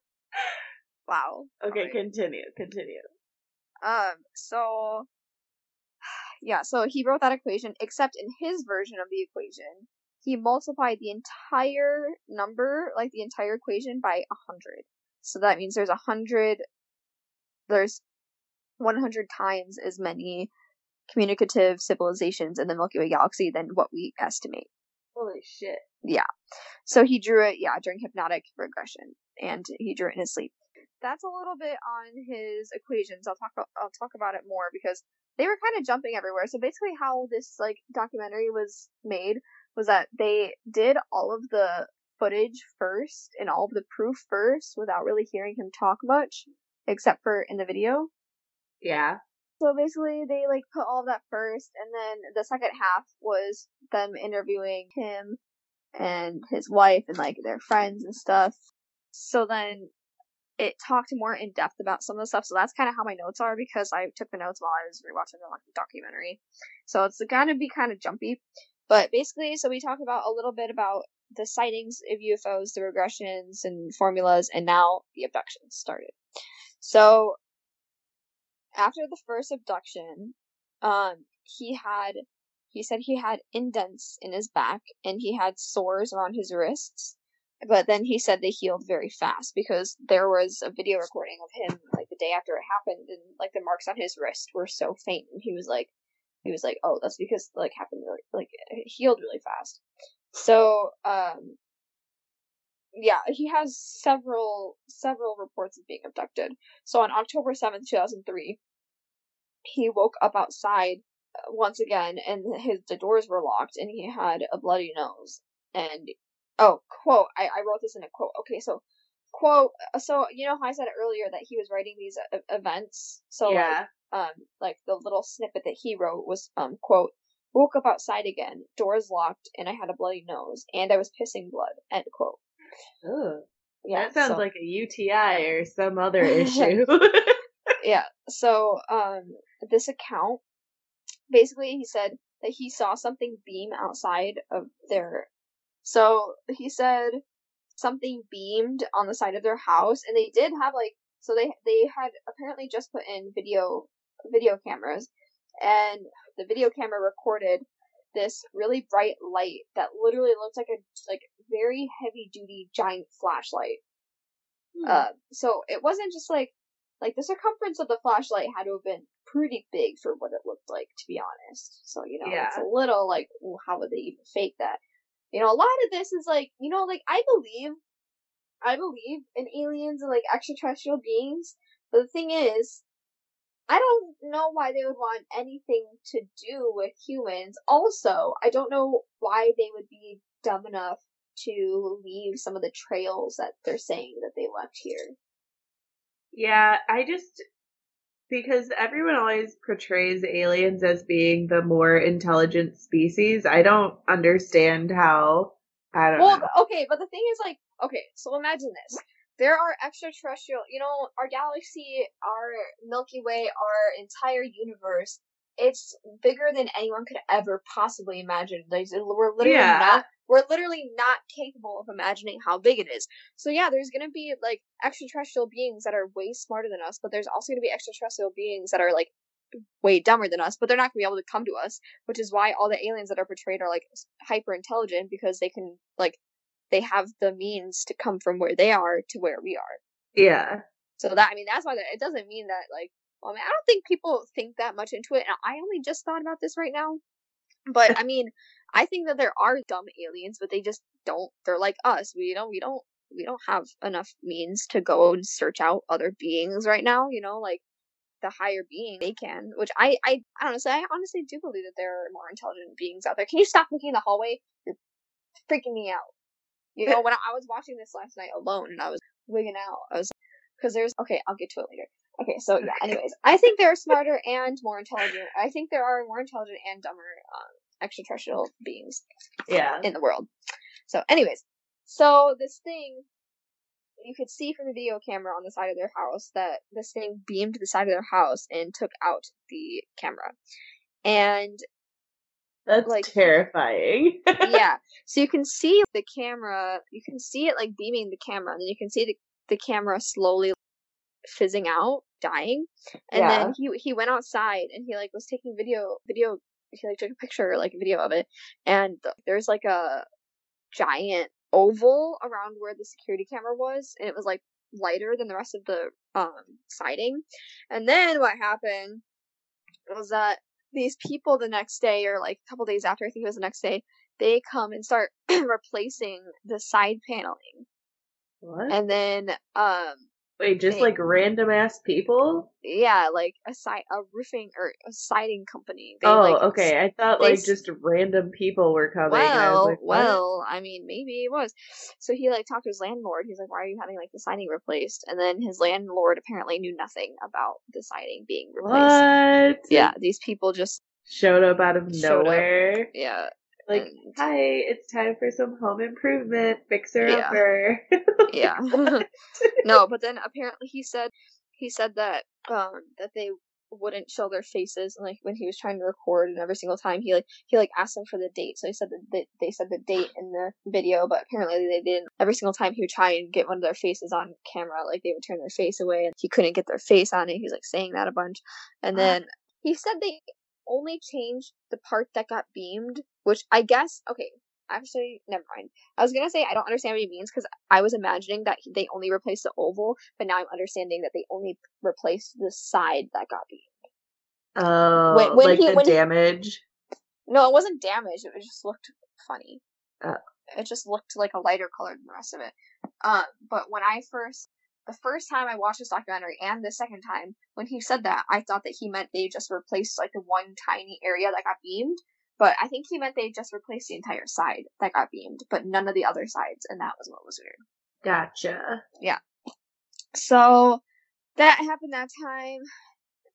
Wow. Okay, Alright. continue. Continue. Um. So. Yeah. So he wrote that equation, except in his version of the equation, he multiplied the entire number, like the entire equation, by a hundred. So that means there's a hundred. There's one hundred times as many communicative civilizations in the Milky Way galaxy than what we estimate. Holy shit. Yeah. So he drew it, yeah, during hypnotic regression, and he drew it in his sleep. That's a little bit on his equations. I'll talk. About, I'll talk about it more because they were kind of jumping everywhere. So basically, how this like documentary was made was that they did all of the footage first and all of the proof first without really hearing him talk much, except for in the video. Yeah. So basically, they like put all of that first, and then the second half was them interviewing him and his wife and like their friends and stuff. So then it talked more in depth about some of the stuff. So that's kind of how my notes are because I took the notes while I was rewatching the documentary. So it's gonna be kind of jumpy, but basically, so we talk about a little bit about the sightings of UFOs, the regressions and formulas, and now the abductions started. So after the first abduction, um, he had he said he had indents in his back and he had sores around his wrists. But then he said they healed very fast because there was a video recording of him like the day after it happened and like the marks on his wrist were so faint and he was like he was like oh that's because like happened really like it healed really fast. So um yeah he has several several reports of being abducted. So on october 7th 2003 he woke up outside uh, once again and his the doors were locked and he had a bloody nose and oh quote I, I wrote this in a quote. Okay so quote so you know how i said earlier that he was writing these uh, events? So yeah. like um like the little snippet that he wrote was um quote woke up outside again doors locked and i had a bloody nose and i was pissing blood end quote. Ooh, yeah that sounds so- like a UTI or some other issue. yeah so um this account basically he said that he saw something beam outside of their so he said something beamed on the side of their house and they did have like so they they had apparently just put in video video cameras and the video camera recorded this really bright light that literally looked like a like very heavy duty giant flashlight Hmm. uh, so it wasn't just like like the circumference of the flashlight had to have been pretty big for what it looked like, to be honest. So you know, it's a little like, well, how would they even fake that? You know, a lot of this is like, you know, like I believe, I believe in aliens and like extraterrestrial beings, but the thing is, I don't know why they would want anything to do with humans. Also, I don't know why they would be dumb enough to leave some of the trails that they're saying that they left here. Yeah, I just because everyone always portrays aliens as being the more intelligent species. I don't understand how. I don't Well, know. okay, but the thing is, like, okay, so imagine this. There are extraterrestrial, you know, our galaxy, our Milky Way, our entire universe. It's bigger than anyone could ever possibly imagine. Like, we're literally Yeah. not, we're literally not capable of imagining how big it is. So yeah, there's gonna be like extraterrestrial beings that are way smarter than us, but there's also gonna be extraterrestrial beings that are like way dumber than us, but they're not gonna be able to come to us, which is why all the aliens that are portrayed are like hyper intelligent because they can like they have the means to come from where they are to where we are. Yeah. So that I mean that's why that, it doesn't mean that like well, I mean I don't think people think that much into it. And I only just thought about this right now, but I mean I think that there are dumb aliens, but they just don't. They're like us. We don't. We don't. We don't have enough means to go and search out other beings right now. You know, like the higher being they can. Which I I I honestly I honestly do believe that there are more intelligent beings out there. Can you stop looking in the hallway? You're freaking me out. You know, when I, I was watching this last night alone and I was wigging out, I was because there's okay. I'll get to it later. Okay, so yeah. Anyways, I think they're smarter and more intelligent. I think there are more intelligent and dumber um, extraterrestrial beings Yeah. in the world. So, anyways, so this thing you could see from the video camera on the side of their house that this thing beamed to the side of their house and took out the camera. And That's like- terrifying. yeah, so you can see the camera, you can see it like beaming the camera, and then you can see the the camera slowly fizzing out, dying. And Yeah. then he he went outside and he like was taking video video he like took a picture like a video of it and there's like a giant oval around where the security camera was and it was like lighter than the rest of the um siding. And then what happened was that these people the next day or like a couple days after I think it was the next day they come and start replacing the side paneling what? and then um Wait, just they- like random ass people? yeah like a side a roofing or a siding company they oh, like okay. I thought like s- just random people were coming. and I was well like, well i mean maybe it was so he like talked to his landlord he's like why are you having like the siding replaced and then his landlord apparently knew nothing about the siding being replaced What? yeah these people just Showed up out of Showed up. nowhere. yeah Like, hi, it's time for some home improvement. Fixer Yeah. upper. yeah no but then apparently he said he said that um that they wouldn't show their faces and like when he was trying to record and every single time he like he like asked them for the date so he said that they, they said the date in the video but apparently they didn't every single time he would try and get one of their faces on camera like they would turn their face away and he couldn't get their face on it he was like saying that a bunch and then he said they only changed the part that got beamed which i guess okay actually, never mind. I was gonna say I don't understand what he means because I was imagining that they only replaced the oval, but now I'm understanding that they only replaced the side that got beamed. Oh, When- when like he- the when he- damage. No, it wasn't damaged. It just looked funny. Oh. It just looked like a lighter color than the rest of it. Um, but when I first, the first time I watched this documentary and the second time, when he said that, I thought that he meant they just replaced like the one tiny area that got beamed. But I think he meant they just replaced the entire side that got beamed, but none of the other sides, and that was what was weird. Gotcha. Yeah. So that happened that time.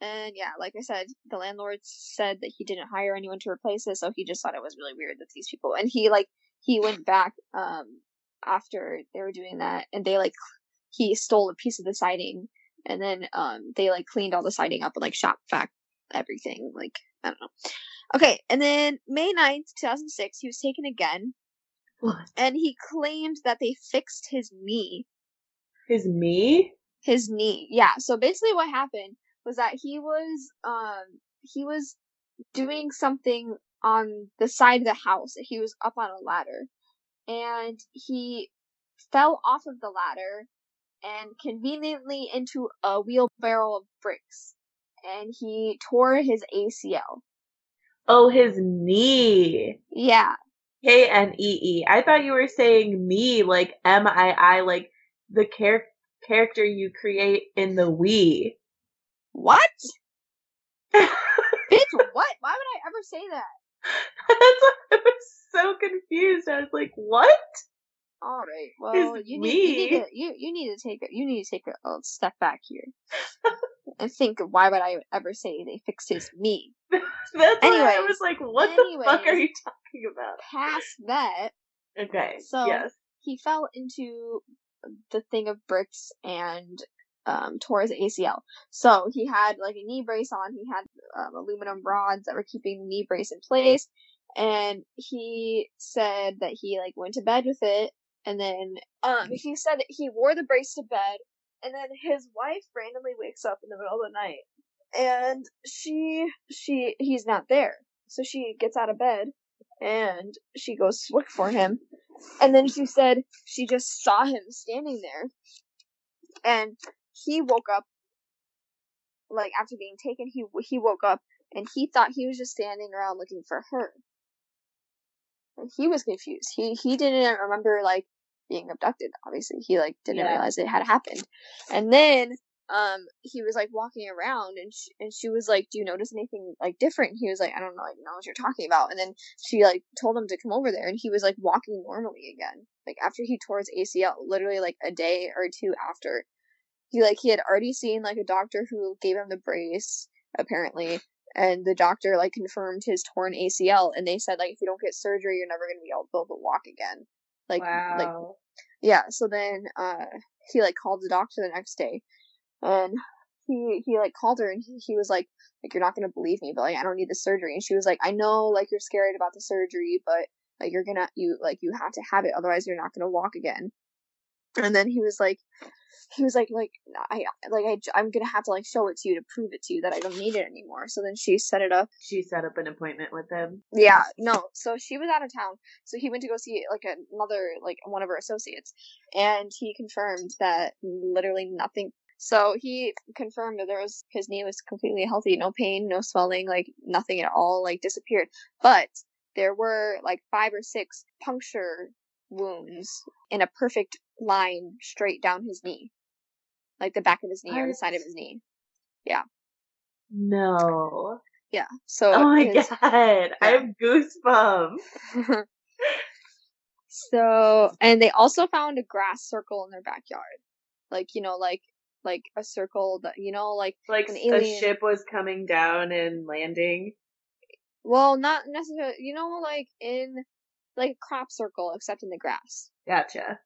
And yeah, like I said, the landlord said that he didn't hire anyone to replace it, so he just thought it was really weird that these people and he like he went back um after they were doing that and they like he stole a piece of the siding and then um they like cleaned all the siding up and like shop back everything. Like I don't know. Okay, and then May 9th, 2006, he was taken again What? and he claimed that they fixed his knee His knee? his knee. Yeah. So basically what happened was that he was um he was doing something on the side of the house. He was up on a ladder and he fell off of the ladder and conveniently into a wheelbarrow of bricks and he tore his ACL. Oh, his knee. Yeah. K N E E. I thought you were saying me, like M I I, like the char- character you create in the Wii. What? Bitch, what? Why would I ever say that? That's why I was so confused. I was like, what? All right. Well, you need, you need to you, you need to take a you need to take a, a step back here and think why would I ever say they fixed his knee. That's why I was like, what the fuck are you talking about? Past that, Okay. So- yes. he fell into the thing of bricks and um, tore his ACL. So he had like a knee brace on. He had um, aluminum rods that were keeping the knee brace in place. And he said that he like went to bed with it. And then um, he said that he wore the brace to bed. And then his wife randomly wakes up in the middle of the night, and she she he's not there. So she gets out of bed and she goes to look for him. And then she said she just saw him standing there. And he woke up, like after being taken, he he woke up and he thought he was just standing around looking for her. And he was confused. He he didn't remember like being abducted. Obviously, he like didn't Yeah. realize it had happened. And then um he was like walking around and she, and she was like, "Do you notice anything like different?" He was like, "I don't know, I don't know what you're talking about." And then she like told him to come over there and he was like walking normally again. Like after he tore his ACL, literally like a day or two after. He like he had already seen like a doctor who gave him the brace apparently and the doctor like confirmed his torn ACL and they said like if you don't get surgery you're never going to be able to walk again. Like like yeah, so then uh he like called the doctor the next day and he he like called her and he, he was like like you're not gonna believe me, but like I don't need the surgery and she was like, I know like you're scared about the surgery, but like you're gonna you like you have to have it, otherwise you're not gonna walk again. And then he was like he was like like I like I I'm gonna have to like show it to you to prove it to you that I don't need it anymore. So then she set it up She set up an appointment with him. yeah, no. So she was out of town. So he went to go see like another like one of her associates, and he confirmed that literally nothing. So he confirmed that there was his knee was completely healthy, no pain, no swelling, like nothing at all, like disappeared. But there were like five or six puncture wounds in a perfect line straight down his knee, like the back of his knee or the side of his knee. Yeah. No. Yeah. So Oh my his- god. I have goosebumps. so and they also found a grass circle in their backyard like you know like like a circle that you know like Like An a ship was coming down and landing. well not necessarily you know like in like a crop circle except in the grass Gotcha.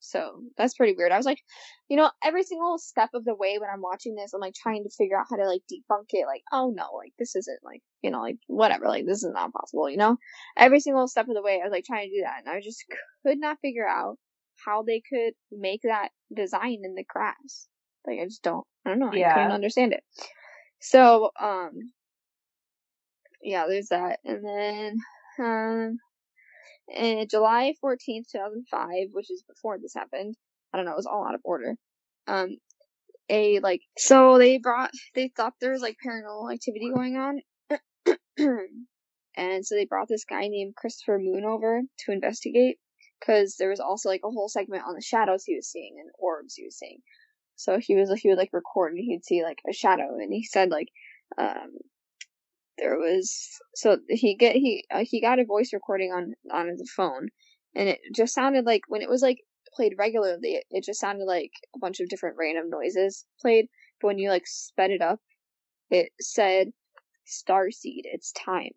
So that's pretty weird. I was like you know every single step of the way when i'm watching this i'm like trying to figure out how to like debunk it like oh no like this isn't like you know like whatever like this is not possible you know? Every single step of the way i was like trying to do that and i just could not figure out how they could make that design in the grass. Like i just don't i don't know i Yeah. couldn't understand it. So um yeah there's that and then um And July 14th, 2005, which is before this happened, I don't know, it was all out of order. Um, a like, so they brought, they thought there was like paranormal activity going on. and so they brought this guy named Christopher Moon over to investigate because there was also like a whole segment on the shadows he was seeing and orbs he was seeing. So he was he would like record and he'd see like a shadow and he said like um there was so he get he uh, he got a voice recording on on the phone and it just sounded like when it was like played regularly it, it just sounded like a bunch of different random noises played but when you like sped it up it said starseed it's time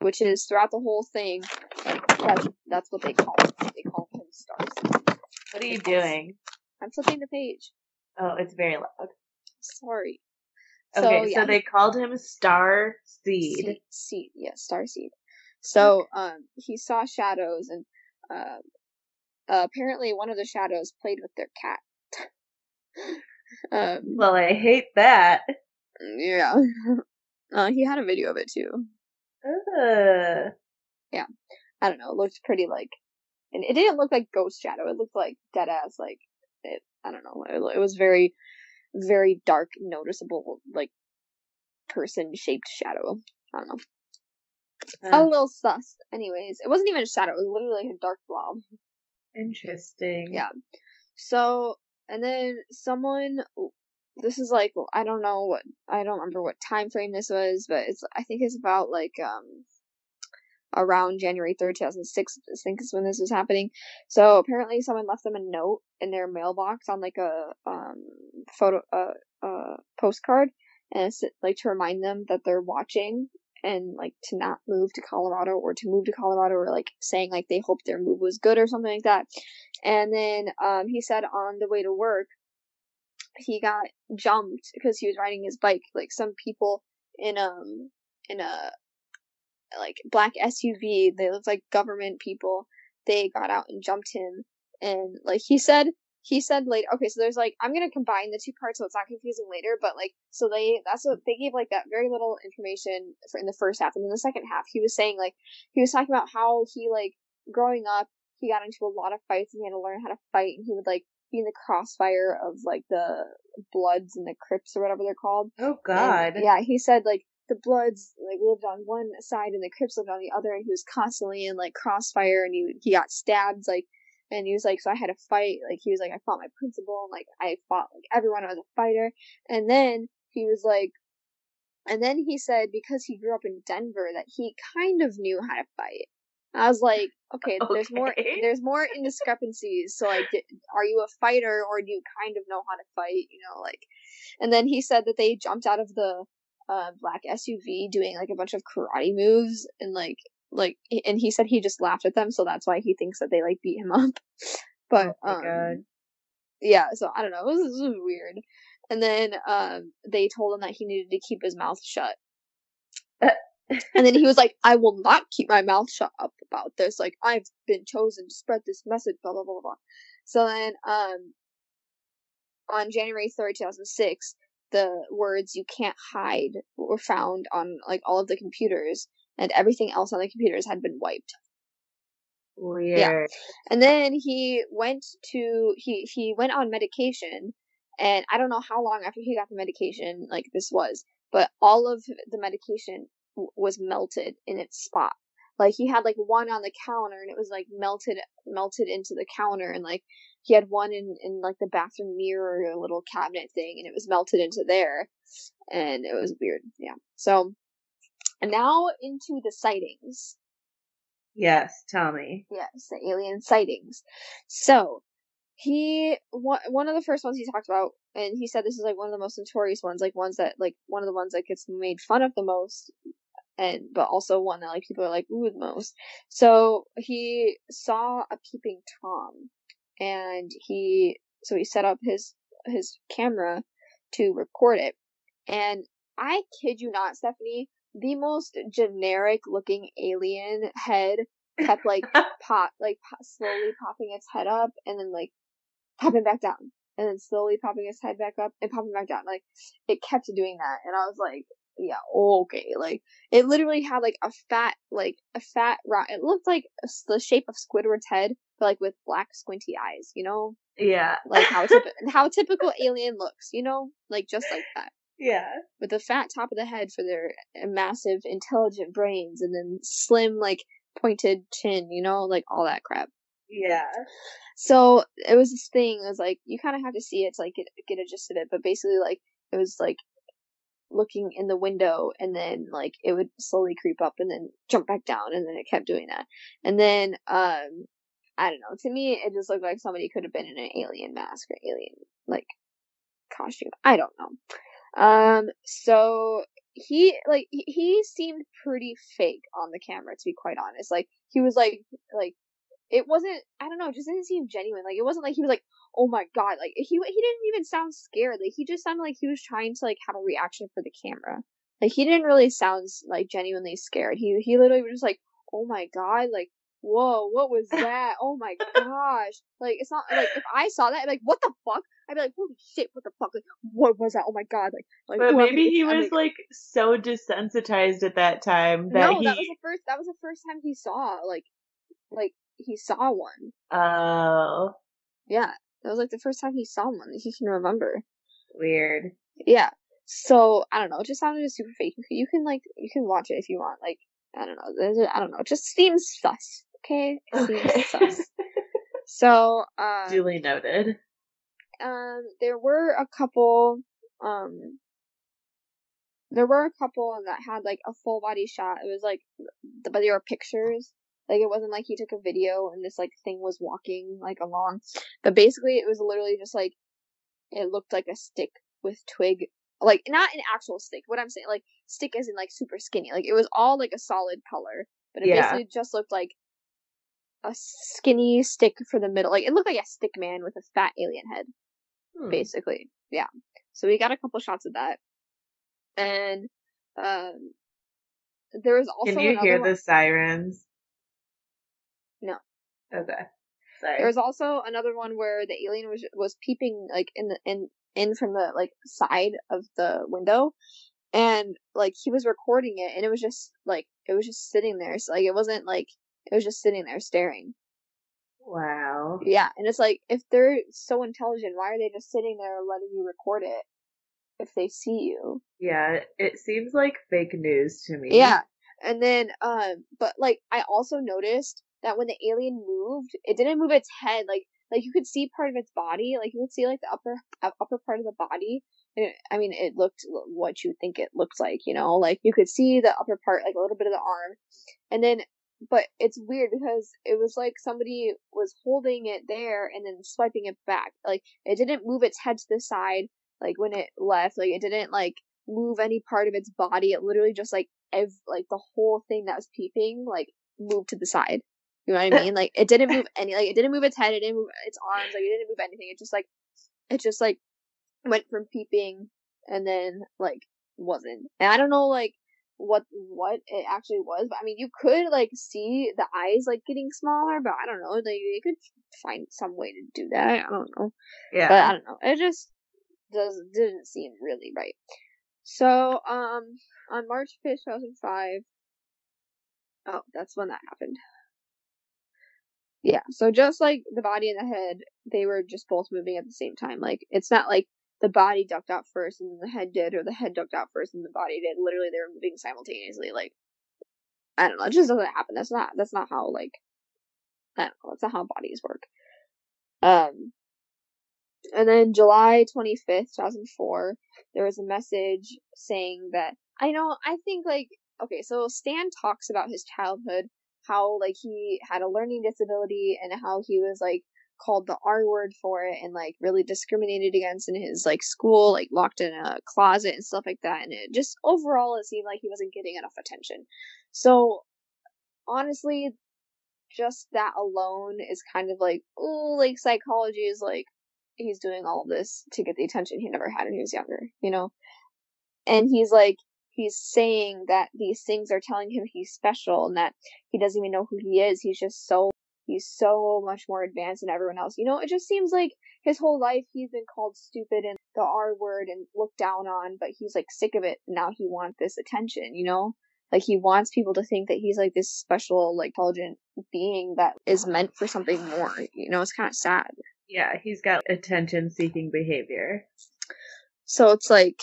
which is throughout the whole thing that's, that's what they call it they call him starseed What are you doing? i'm flipping the page Oh, it's very loud. sorry Okay, so, they called him Star Seed. Seed, yeah, star seed. So, um, he saw shadows, and um, uh, apparently one of the shadows played with their cat. um, Well, I hate that. yeah. Uh, he had a video of it too. Ugh. Yeah. I don't know. It looked pretty like, and it didn't look like ghost shadow. It looked like dead ass. Like it. I don't know. It, it was very, very dark, noticeable, like person shaped shadow. I don't know. A little sus. Anyways, it wasn't even a shadow. It was literally like a dark blob. Interesting. Yeah. So, and then someone, this is like, I don't know what, I don't remember what time frame this was, but it's, I think it's about like, um, around January 3rd, 2006, I think is when this was happening. So apparently someone left them a note in their mailbox on like a, um, photo, uh, uh, postcard, and it's like to remind them that they're watching and like to not move to Colorado or to move to Colorado or like saying like they hope their move was good or something like that. And then um he said on the way to work he got jumped because he was riding his bike. Like some people in um in a like black SUV, they looked like government people. They got out and jumped him and like he said he said later okay so there's like i'm gonna combine the two parts so it's not confusing later but like so they that's what they gave like that very little information for in the first half and in the second half he was saying like he was talking about how he like growing up he got into a lot of fights and he had to learn how to fight and he would like be in the crossfire of like the bloods and the crips or whatever they're called Oh and, God. yeah, he said like the Bloods like lived on one side and the Crips lived on the other, and he was constantly in like crossfire, and he he got stabbed like, and he was like, so I had to fight. Like he was like, I fought my principal, and like I fought like everyone. I was a fighter, and then he was like, and then he said because he grew up in Denver that he kind of knew how to fight. I was like, okay, there's more there's more indiscrepancies. So like, are you a fighter or do you kind of know how to fight? You know, like, and then he said that they jumped out of the uh, black SUV doing like a bunch of karate moves and like like and he said he just laughed at them, so that's why he thinks that they like beat him up. But Oh um, God. yeah, so I don't know, this is weird. And then um, they told him that he needed to keep his mouth shut. And then he was like, I will not keep my mouth shut up about this. Like, I've been chosen to spread this message, blah, blah, blah, blah, blah. So then, um, on January 3rd, 2006, the words you can't hide were found on, like, all of the computers, and everything else on the computers had been wiped. Weird. And then he went to, he, he went on medication, and I don't know how long after he got the medication, like, this was, but all of the medication w- was melted in its spot. Like he had like one on the counter and it was like melted melted into the counter and like he had one in in like the bathroom mirror a little cabinet thing and it was melted into there and it was weird. Yeah. So and now into the sightings. Yes, tell me. Yes, the alien sightings. So he one one of the first ones he talked about, and he said this is like one of the most notorious ones, like ones that like one of the ones that gets made fun of the most, and but also one that like people are like ooh the most. So he saw a peeping tom, and he so he set up his his camera to record it, and I kid you not, Stephanie, the most generic looking alien head kept like pop like slowly popping its head up and then like popping back down and then slowly popping its head back up and popping back down. Like it kept doing that and i was like yeah, okay. Like it literally had like a fat, like a fat rock. It looked like a, the shape of Squidward's head, but like with black squinty eyes. You know, Yeah. like how typ- how typical alien looks. You know, like just like that Yeah. with the fat top of the head for their uh, massive, intelligent brains, and then slim, like pointed chin. You know, like all that crap. Yeah. So it was this thing. It was like you kind of have to see it to like get get a gist of it. But basically, like it was like looking in the window, and then like it would slowly creep up, and then jump back down, and then it kept doing that. And then um, I don't know. To me, it just looked like somebody could have been in an alien mask or alien like costume. I don't know. Um, so he like he- seemed pretty fake on the camera to be quite honest. Like he was like like it wasn't I don't know, it just didn't seem genuine. Like it wasn't like he was like, "Oh my god." Like he he didn't even sound scared. Like he just sounded like he was trying to like have a reaction for the camera. Like he didn't really sound like genuinely scared. He he literally was just like, "Oh my god." Like Whoa, what was that? Oh my gosh. Like, it's not, like, if I saw that, I'd be like, what the fuck? I'd be like, holy shit, what the fuck? Like, what was that? Oh my god. Like, like But who am I- maybe he I'm was like so desensitized at that time that no, he. that was the first. That was the first time he saw like, like he saw one. Oh, Yeah, that was like the first time he saw one that he can remember. weird. Yeah. So I don't know. It just sounded super fake. You can, you can like you can watch it if you want. Like I don't know. I don't know. It just seems sus. Okay. It seems Okay. sus. So um, Duly noted. um, there were a couple um. There were a couple that had like a full body shot. It was like, but they were pictures. Like it wasn't like he took a video and this like thing was walking like along. But basically, it was literally just like it looked like a stick with twig, like not an actual stick. What I'm saying, like stick in like super skinny. Like it was all like a solid color, but it Yeah. basically just looked like a skinny stick for the middle. Like it looked like a stick man with a fat alien head Hmm. basically. Yeah. So we got a couple shots of that. And um there was also Can you hear one- the sirens? Okay. Sorry. there was also another one where the alien was was peeping like in the in in from the like side of the window and like he was recording it and it was just like it was just sitting there. So like it wasn't like it was just sitting there staring. wow. Yeah, and it's like if they're so intelligent, why are they just sitting there letting you record it if they see you? Yeah, it seems like fake news to me. Yeah. And then um but like I also noticed that when the alien moved, it didn't move its head like like you could see part of its body, like you could see like the upper upper part of the body. And it, I mean, it looked what you think it looked like, you know, like you could see the upper part, like a little bit of the arm, and then, but it's weird because it was like somebody was holding it there and then swiping it back. Like it didn't move its head to the side, like when it left. Like it didn't like move any part of its body. It literally just like ev- like the whole thing that was peeping like moved to the side. You know what I mean? Like it didn't move any. Like it didn't move its head. It didn't move its arms. Like it didn't move anything. It just like it just like went from peeping and then like wasn't. And I don't know like what what it actually was, but I mean you could like see the eyes like getting smaller, but I don't know. Like they could find some way to do that. I don't know. Yeah. But I don't know. It just does didn't seem really right. So, um, on March fifth, two thousand five. Oh, that's when that happened. Yeah, so just like the body and the head, they were just both moving at the same time. Like it's not like the body ducked out first and then the head did, or the head ducked out first and the body did. Literally, they were moving simultaneously. Like I don't know, it just doesn't happen. That's not that's not how like I don't know. That's not how bodies work. Um, and then July 25th, 2004, there was a message saying that, I know, I think like, okay, so Stan talks about his childhood, how like he had a learning disability and how he was like called the R word for it and like really discriminated against in his like school, like locked in a closet and stuff like that. And it just overall, it seemed like he wasn't getting enough attention. So honestly, just that alone is kind of like, oh, like psychology is like, he's doing all this to get the attention he never had when he was younger, you know? And he's like, he's saying that these things are telling him he's special and that he doesn't even know who he is. He's just so he's so much more advanced than everyone else. You know, it just seems like his whole life he's been called stupid and the R word and looked down on, but he's like sick of it. Now he wants this attention, you know? Like he wants people to think that he's like this special, like intelligent being that is meant for something more. You know, it's kind of sad. Yeah, he's got attention seeking behavior. So it's like,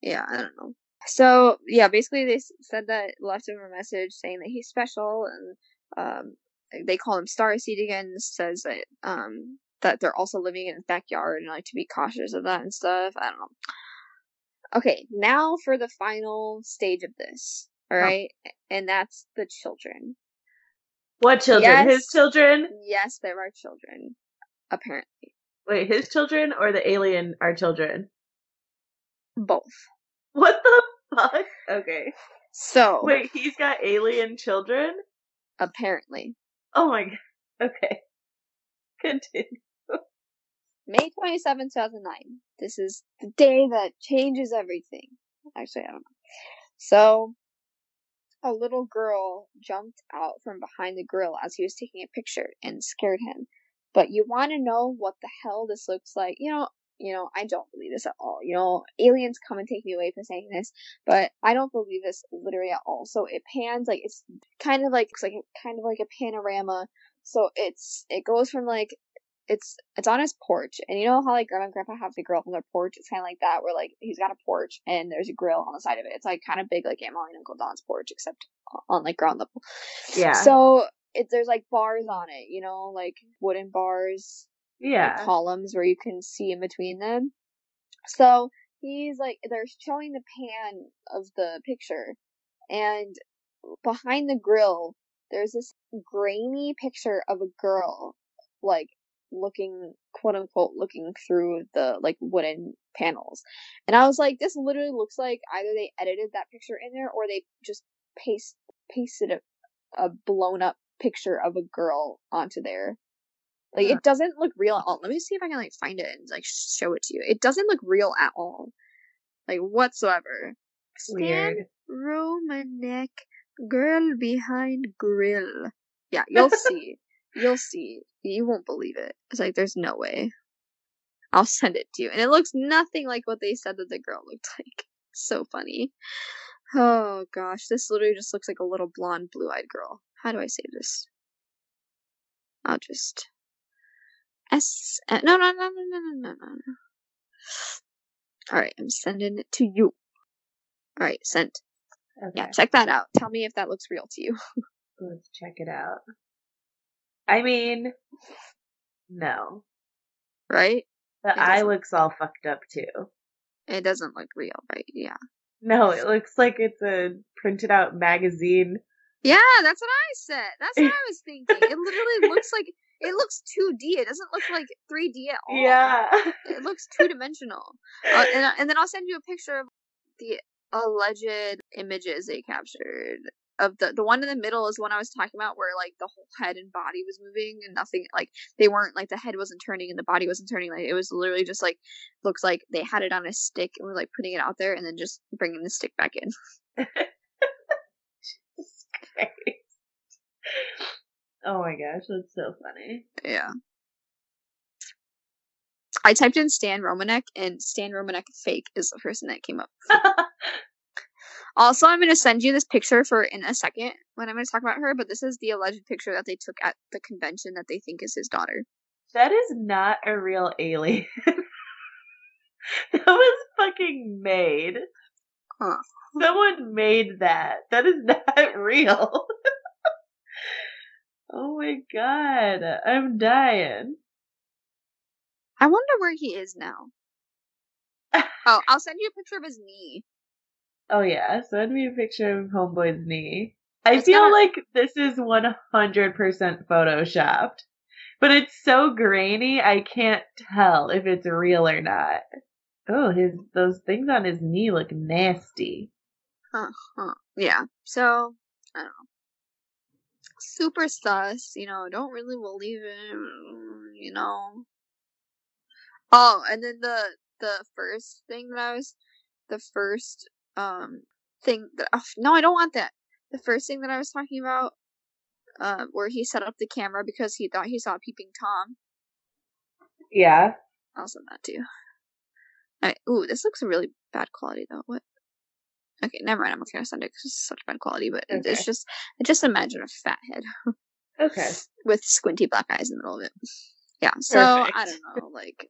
yeah, I don't know. So yeah, basically they said that left him a message saying that he's special and um they call him Starseed again. Says that um that they're also living in his backyard and like to be cautious of that and stuff. I don't know. Okay, now for the final stage of this. All right, oh. and that's the children. What children? Yes, his children? Yes, there are children. Apparently. Wait, his children or the alien are children? Both. What the fuck? Okay. So. Wait, he's got alien children? Apparently. Oh my god. Okay. Continue. May 27, 2009. This is the day that changes everything. Actually, I don't know. So, a little girl jumped out from behind the grill as he was taking a picture and scared him. But you want to know what the hell this looks like? You know, you know, I don't believe this at all. You know, aliens come and take me away for saying this, but I don't believe this literally at all. So it pans like it's kind of like it's like kind of like a panorama. So it's it goes from like it's it's on his porch, and you know how like grandma and grandpa have the grill on their porch. It's kind of like that, where like he's got a porch and there's a grill on the side of it. It's like kind of big, like Aunt Molly and Uncle Don's porch, except on like ground level. Yeah. So it there's like bars on it, you know, like wooden bars. Yeah. Columns where you can see in between them. So he's like they're showing the pan of the picture, and behind the grill there's this grainy picture of a girl like looking quote unquote looking through the like wooden panels and i was like this literally looks like either they edited that picture in there or they just paste pasted a, a blown up picture of a girl onto there like it doesn't look real at all let me see if i can like find it and like show it to you it doesn't look real at all like whatsoever Weird. Stan Romanek, girl behind grill. Yeah, you'll see. You'll see. You won't believe it. It's like there's no way. I'll send it to you. And it looks nothing like what they said that the girl looked like. So funny. Oh gosh, this literally just looks like a little blonde, blue-eyed girl. How do I say this? I'll just S. Uh, no, no, no, no, no, no, no, no. All right, I'm sending it to you. All right, sent. Okay. Yeah, check that out. Tell me if that looks real to you. Let's check it out. I mean, no. Right? The eye looks all fucked up too. It doesn't look real, right? Yeah. No, it looks like it's a printed out magazine. Yeah, that's what I said. That's what I was thinking. It literally looks like it looks 2D. It doesn't look like 3D at all. Yeah. It looks two dimensional. Uh, and, and then I'll send you a picture of the alleged images they captured of the the one in the middle is one I was talking about where like the whole head and body was moving and nothing like they weren't like the head wasn't turning and the body wasn't turning like it was literally just like looks like they had it on a stick and were like putting it out there and then just bringing the stick back in. oh my gosh, that's so funny. Yeah. I typed in Stan Romanek and Stan Romanek fake is the person that came up. Also, I'm going to send you this picture for in a second when I'm going to talk about her, but this is the alleged picture that they took at the convention that they think is his daughter. That is not a real alien. that was fucking made. Huh. Someone made that. That is not real. Oh my god. I'm dying. I wonder where he is now. oh, I'll send you a picture of his knee. Oh yeah, send me a picture of Homeboy's knee. I it's feel like this is 100% photoshopped. But it's so grainy, I can't tell if it's real or not. Oh, his those things on his knee look nasty. Huh, huh. Yeah. So, I don't know. Super sus, you know, don't really believe him, you know. Oh, and then the the first thing that I was the first um thing that oh, no, I don't want that. The first thing that I was talking about um, where he set up the camera because he thought he saw peeping tom. Yeah. I'll send that to you. Alright, ooh, this looks a really bad quality though. What? Okay, never mind. I'm not gonna send it because it's such bad quality. But Okay. it's just, I just imagine a fat head Okay. with squinty black eyes in the middle of it. Yeah. So I don't know. Like,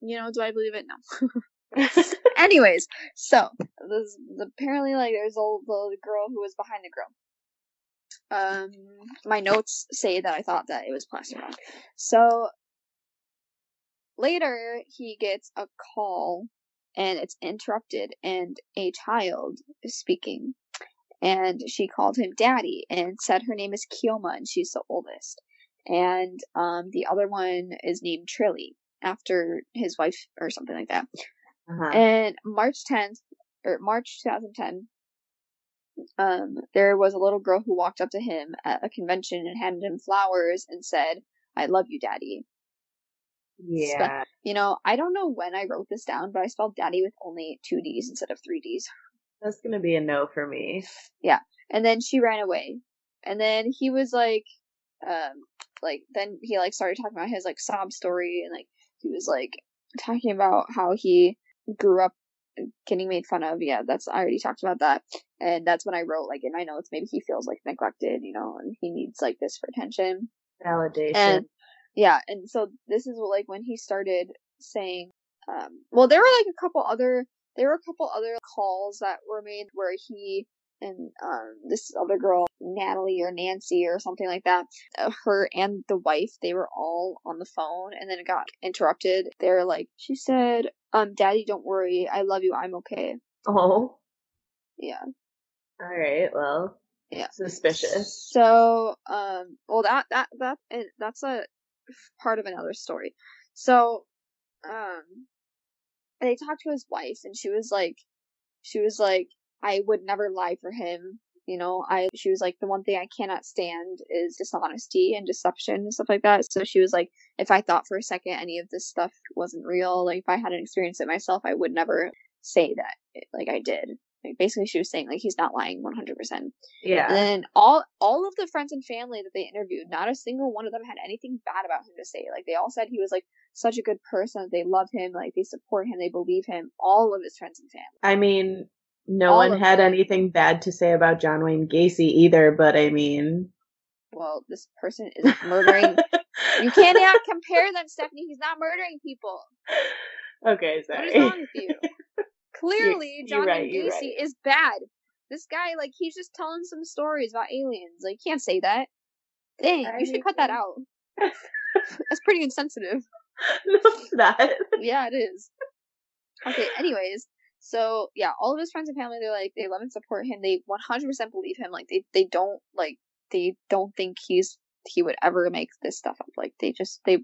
you know, do I believe it? No. Anyways, so this apparently like there's a the girl who was behind the girl. Um, my notes say that I thought that it was plastic rock. So later he gets a call and it's interrupted and a child is speaking and she called him daddy and said her name is Kioma and she's the oldest and um the other one is named Trilly after his wife or something like that uh-huh. and March 10th, or March 2010, um, there was a little girl who walked up to him at a convention and handed him flowers and said, I love you, daddy. Yeah. You know, I don't know when I wrote this down, but I spelled daddy with only two D's instead of three D's. That's gonna be a no for me. Yeah. And then she ran away. And then he was like, um, like, then he like started talking about his like sob story and like, he was like talking about how he grew up getting made fun of. Yeah, that's, I already talked about that. And that's when I wrote like in my notes, maybe he feels like neglected, you know, and he needs like this for attention. Validation. And yeah, and so this is like when he started saying, um, well, there were like a couple other, there were a couple other calls that were made where he and um this other girl, Natalie or Nancy or something like that, uh, her and the wife, they were all on the phone, and then it got interrupted. They're like, she said, um, Daddy, don't worry, I love you, I'm okay. oh. Yeah. All right. Well. Yeah. Suspicious. So, um, well, that that that and that's a part of another story. So, um, they talked to his wife, and she was like, she was like, I would never lie for him. You know, I she was like the one thing I cannot stand is dishonesty and deception and stuff like that. So she was like, if I thought for a second any of this stuff wasn't real, like if I hadn't experienced it myself, I would never say that like I did. Like basically, she was saying like he's not lying one hundred percent. Yeah. And then all all of the friends and family that they interviewed, not a single one of them had anything bad about him to say. Like they all said he was like such a good person, they love him, like they support him, they believe him. All of his friends and family. I mean, no All one had them. anything bad to say about John Wayne Gacy either, but I mean, Well, this person is murdering. you cannot compare them, Stephanie. He's not murdering people. okay, What sorry. is wrong with you? Clearly, John right, Wayne Gacy right. is bad. This guy, like, he's just telling some stories about aliens. Like, you can't say that. Dang, I you should cut that out. That's pretty insensitive. not. yeah, it is. Okay, anyways, so yeah, all of his friends and family, they're like, they love and support him. They 100% believe him. Like, they, they don't, like, they don't think he's, he would ever make this stuff up. Like, they just, they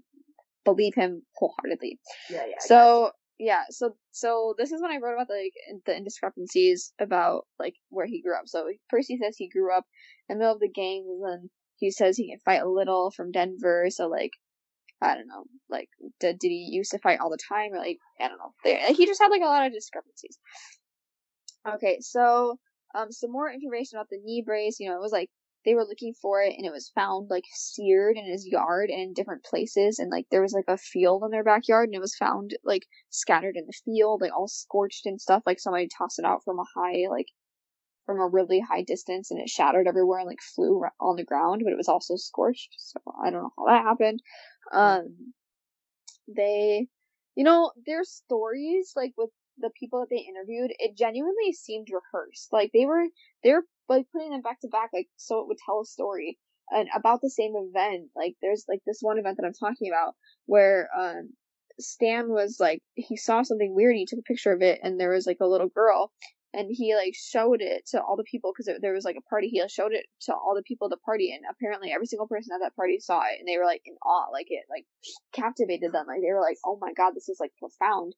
believe him wholeheartedly. Yeah, yeah. So, yeah, so, so this is when I wrote about, like, the indiscrepancies about, like, where he grew up. So, Percy says he grew up in the middle of the gangs, and then he says he can fight a little from Denver, so, like, I don't know, like, did, did he used to fight all the time, or, like, I don't know. There, he just had, like, a lot of discrepancies. Okay, so, um, some more information about the knee brace, you know, it was, like, they were looking for it, and it was found, like, seared in his yard and in different places, and, like, there was, like, a field in their backyard, and it was found, like, scattered in the field, like, all scorched and stuff, like, somebody tossed it out from a high, like, from a really high distance, and it shattered everywhere and, like, flew on the ground, but it was also scorched, so I don't know how that happened. Um, they, you know, their stories, like with the people that they interviewed, it genuinely seemed rehearsed. Like they were, they like putting them back to back, like so it would tell a story and about the same event. Like there's like this one event that I'm talking about where um Stan was like he saw something weird. He took a picture of it, and there was like a little girl, and he like showed it to all the people because there was like a party. He showed it to all the people at the party, and apparently every single person at that party saw it, and they were like in awe. Like it like captivated them. Like they were like, "Oh my god, this is like profound."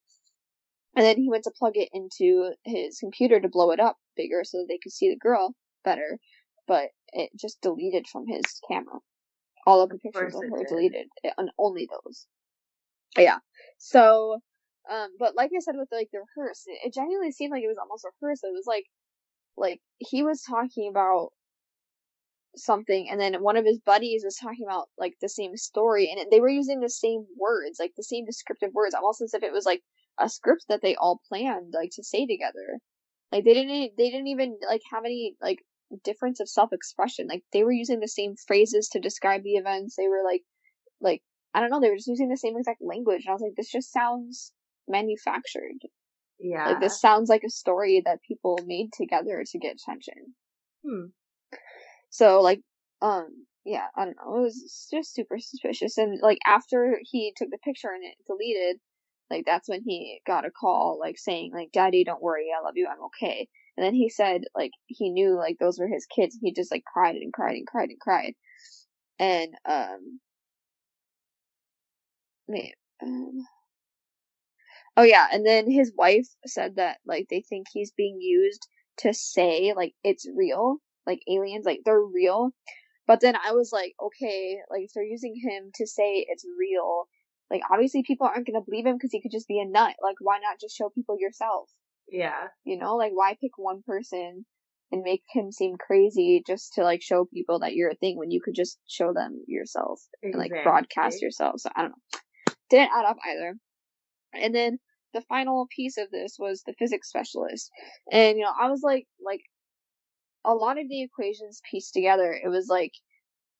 And then he went to plug it into his computer to blow it up bigger so they could see the girl better, but it just deleted from his camera. All of the pictures course of her deleted, and only those. Yeah. So, um, but like I said with like the rehearse, it, it genuinely seemed like it was almost rehearsed. It was like, like he was talking about something and then one of his buddies was talking about like the same story and they were using the same words like the same descriptive words almost as if it was like a script that they all planned like to say together like they didn't they didn't even like have any like difference of self-expression like they were using the same phrases to describe the events they were like like i don't know they were just using the same exact language and i was like this just sounds manufactured Yeah. like this sounds like a story that people made together to get attention Hmm. so like, um, yeah, I don't know. It was just super suspicious. And like after he took the picture and it deleted, like that's when he got a call like saying like, "Daddy, don't worry, I love you, I'm okay." And then he said like he knew like those were his kids. He just like cried and cried and cried and cried. And um, wait, um. Oh yeah, and then his wife said that like they think he's being used to say like it's real, like aliens, like they're real. But then I was like, okay, like if they're using him to say it's real, like obviously people aren't gonna believe him because he could just be a nut. Like why not just show people yourself? Yeah. You know, like why pick one person and make him seem crazy just to like show people that you're a thing when you could just show them yourself and like broadcast yourself. So I don't know. Didn't add up either. And then the final piece of this was the physics specialist. And you know, I was like like a lot of the equations pieced together, it was like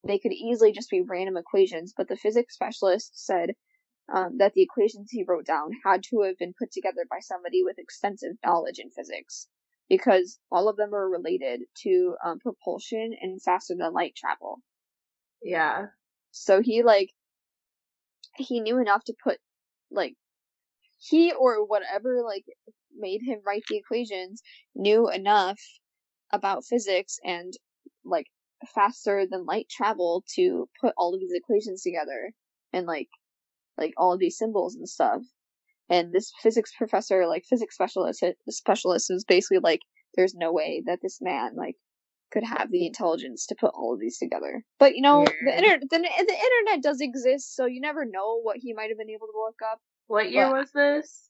they could easily just be random equations, but the physics specialist said um, that the equations he wrote down had to have been put together by somebody with extensive knowledge in physics because all of them are related to um, propulsion and faster than light travel. Yeah. So he like he knew enough to put like he or whatever like made him write the equations knew enough about physics and like faster than light travel to put all of these equations together and like like all of these symbols and stuff. And this physics professor, like physics specialist, specialist was basically like, there's no way that this man like could have the intelligence to put all of these together. But you know, the internet, the, the internet does exist, so you never know what he might have been able to look up. What year But- was this?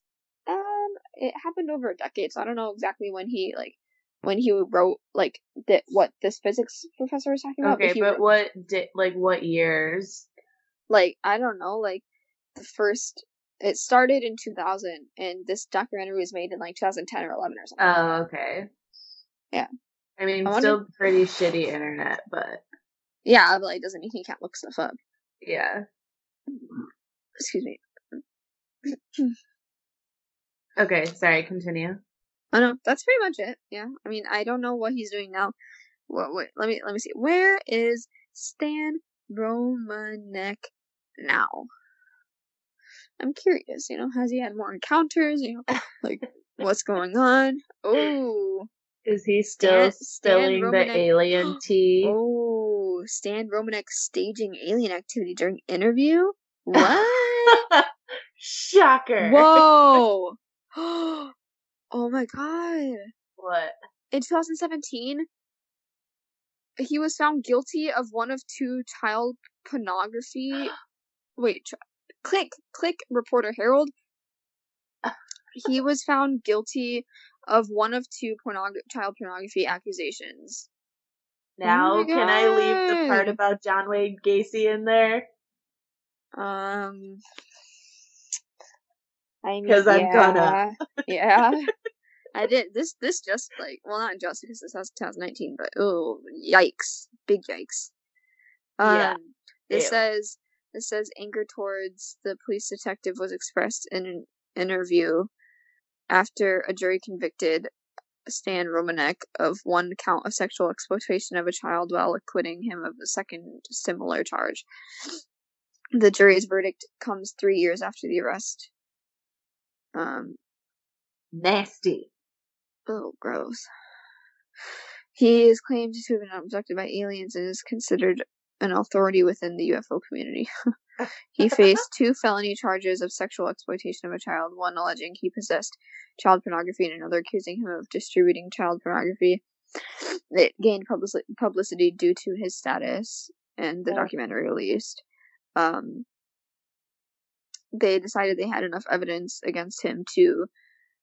Um, it happened over a decade, so I don't know exactly when he like when he wrote like that what this physics professor was talking about. Okay, he but wrote- what di- like what years? like I don't know, like the first. It started in 2000, and this documentary was made in like 2010 or 11 or something. Oh, okay. Yeah. I mean, I still pretty shitty internet, but yeah, but like doesn't mean you can't look stuff up. yeah. Excuse me. Okay, sorry, continue. Oh, I know that's pretty much it. Yeah, I mean I don't know what he's doing now. What? Wait, let me let me see. Where is Stan Romanek now? I'm curious. You know, has he had more encounters? You know, like what's going on? Oh, Is he still Stan- Stan the alien tea? oh, Stan Romanek staging alien activity during interview. What? Shocker. Whoa! oh my god! What? in 2017 he was found guilty of one of two child pornography wait click click Reporter-Herald. he was found guilty of one of two pornog- child pornography accusations Now my can I leave the part about John Wayne Gacy in there? um I mean, because I'm yeah, gonna. yeah. I did this. This just like well, not just because this has 2019, but oh, yikes! Big yikes. Um, Yeah. Ew. says this says anger towards the police detective was expressed in an interview after a jury convicted Stan Romanek of one count of sexual exploitation of a child while acquitting him of a second similar charge. The jury's verdict comes three years after the arrest. Um, Nasty. Oh, gross. He is claimed to have been abducted by aliens and is considered an authority within the UFO community. he faced two felony charges of sexual exploitation of a child, one alleging he possessed child pornography and another accusing him of distributing child pornography. It gained publici- publicity due to his status and the Oh. documentary released. Um, they decided they had enough evidence against him to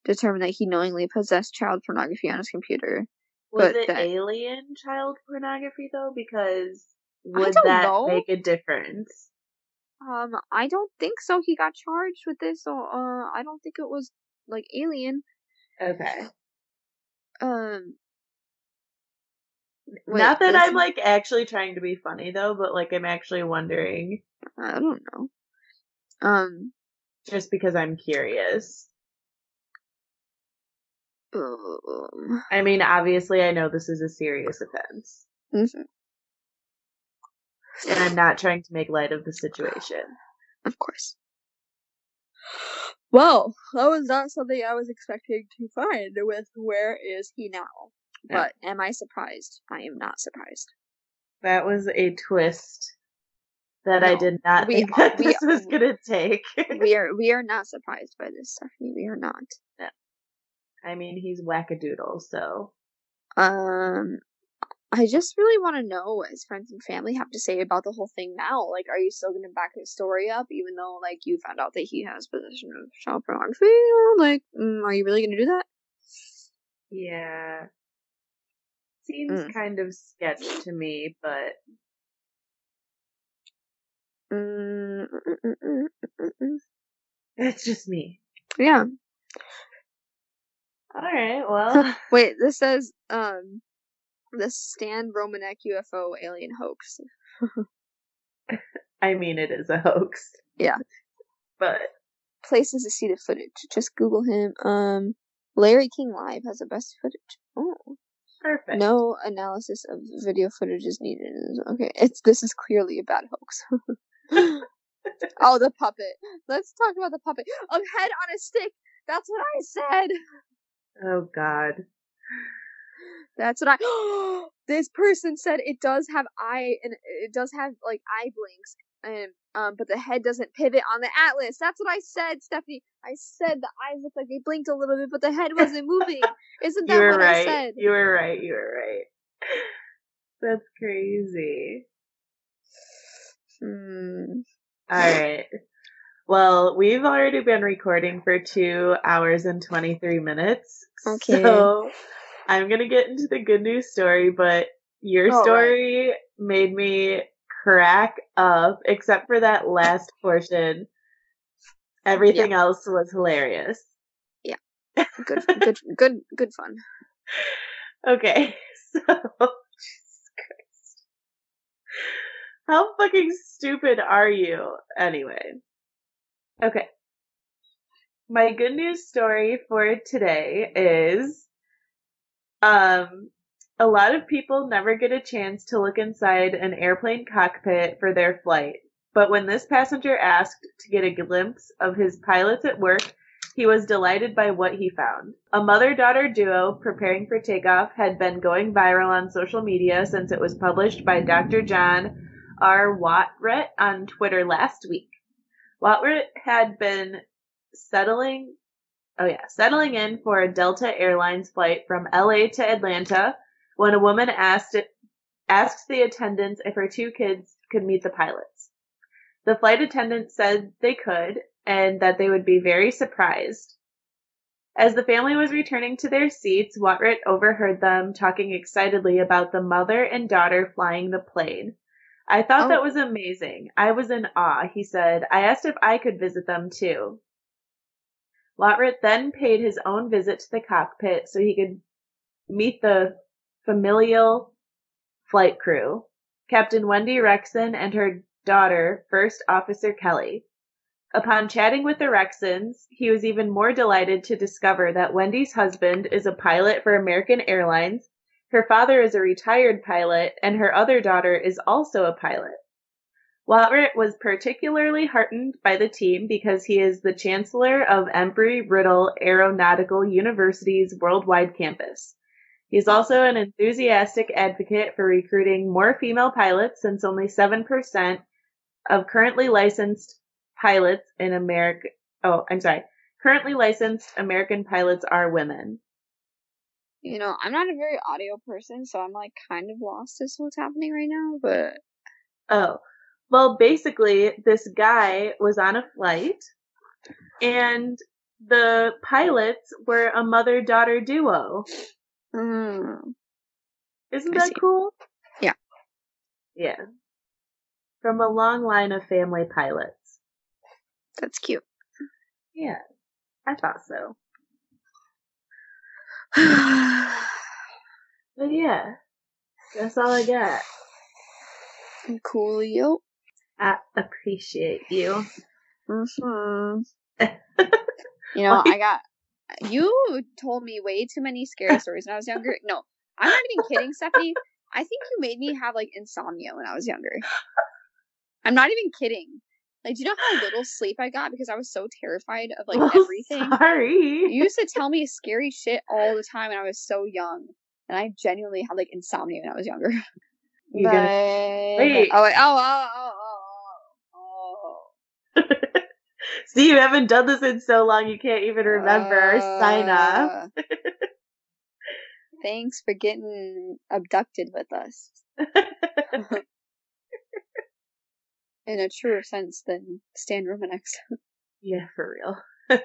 determine that he knowingly possessed child pornography on his computer. Was But it that- alien child pornography though? Because would that know. make a difference? Um, I don't think so. He got charged with this, so uh, I don't think it was like alien. Okay. Um, wait, Not that I'm like actually trying to be funny though, but like I'm actually wondering I don't know. Um, just because I'm curious. um, I mean, obviously I know this is a serious offense. mhm, And I'm not trying to make light of the situation. of course. Well, that was not something I was expecting to find. With where is he now? Yeah. But am I surprised? I am not surprised. That was a twist that I did not we think are- that we this was are- gonna take. we are we are not surprised by this, Stephanie. We are not. I mean, he's wackadoodle, so Um, I just really want to know what his friends and family have to say about the whole thing now. Like, are you still gonna back his story up, even though like you found out that he has possession of child pornography? Like, mm, are you really gonna do that? yeah. Seems Mm. kind of sketch to me, but Mm, mm, mm, mm, that's just me. Yeah. Alright, well. Wait, this says um, the Stan Romanek UFO alien hoax. I mean, it is a hoax. Yeah. But Places to see the footage. Just Google him. Um, Larry King Live has the best footage. Oh. perfect. No analysis of video footage is needed. Okay, it's this is clearly a bad hoax. oh, the puppet. Let's talk about the puppet. A head on a stick. That's what I said. Oh god. That's what I. this person said it does have eye and it does have like eye blinks, and um, but the head doesn't pivot on the atlas. That's what I said, Stephanie. I said the eyes looked like they blinked a little bit, but the head wasn't moving. Isn't You that were what I right. said? You were right. You were right. That's crazy. Hmm. Alright. Well, we've already been recording for two hours and 23 minutes. Okay. So I'm going to get into the good news story, but your right. story made me crack up, except for that last portion. Everything else was hilarious. Yeah. Good, good, good, good fun. Okay, so Jesus Christ. How fucking stupid are you anyway? Okay. My good news story for today is um a lot of people never get a chance to look inside an airplane cockpit for their flight. But when this passenger asked to get a glimpse of his pilots at work, he was delighted by what he found. A mother daughter duo preparing for takeoff had been going viral on social media since it was published by Dr. John R. Watret on Twitter last week. Watret had been settling, oh yeah, settling in for a Delta Airlines flight from LA to Atlanta when a woman asked asked the attendants if her two kids could meet the pilots. The flight attendant said they could and that they would be very surprised. As the family was returning to their seats, Watret overheard them talking excitedly about the mother and daughter flying the plane. I thought Oh. that was amazing. I was in awe, he said. I asked if I could visit them too. Watret then paid his own visit to the cockpit so he could meet the familial flight crew, Captain Wendy Rexon and her daughter, First Officer Kelly. Upon chatting with the Rexons, he was even more delighted to discover that Wendy's husband is a pilot for American Airlines, her father is a retired pilot, and her other daughter is also a pilot. Watret was particularly heartened by the team because he is the chancellor of Embry-Riddle Aeronautical University's worldwide campus. He's also an enthusiastic advocate for recruiting more female pilots since only 7% of currently licensed pilots in America. Oh, I'm sorry. Currently licensed American pilots are women. You know, I'm not a very audio person, so I'm like kind of lost as to what's happening right now, but Oh, well, basically, this guy was on a flight and the pilots were a mother daughter duo. mm, Isn't I that see. cool? Yeah. Yeah. From a long line of family pilots. That's cute. Yeah. I thought so. But yeah. That's all I got. Coolio. I appreciate you. hmm You know, I got. You told me way too many scary stories when I was younger. No, I'm not even kidding, Stephanie. I think you made me have like insomnia when I was younger. I'm not even kidding. Like, do you know how little sleep I got because I was so terrified of like Oh, everything? Sorry. You used to tell me scary shit all the time when I was so young, and I genuinely had like insomnia when I was younger. You But- gonna Wait. Oh, wait. Oh, oh, oh, oh, See, you haven't done this in so long you can't even remember. Sign up. Uh, Thanks for getting abducted with us in a truer sense than Stan Romanex. yeah, for real. All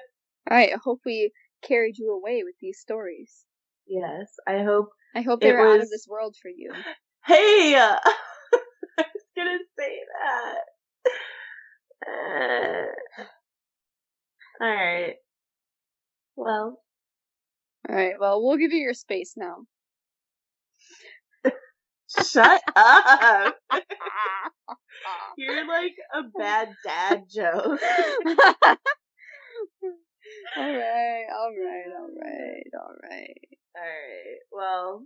right, I hope we carried you away with these stories. Yes, I hope. I hope It they were out of this world for you. Hey, I was gonna say that. Uh, all right. Well, All right, well, we'll give you your space now. shut up. You're like a bad dad joke. all right, all right, all right, all right. All right. Well,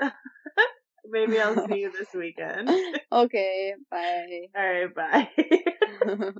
maybe I'll see you this weekend. Okay, bye. All right. Bye.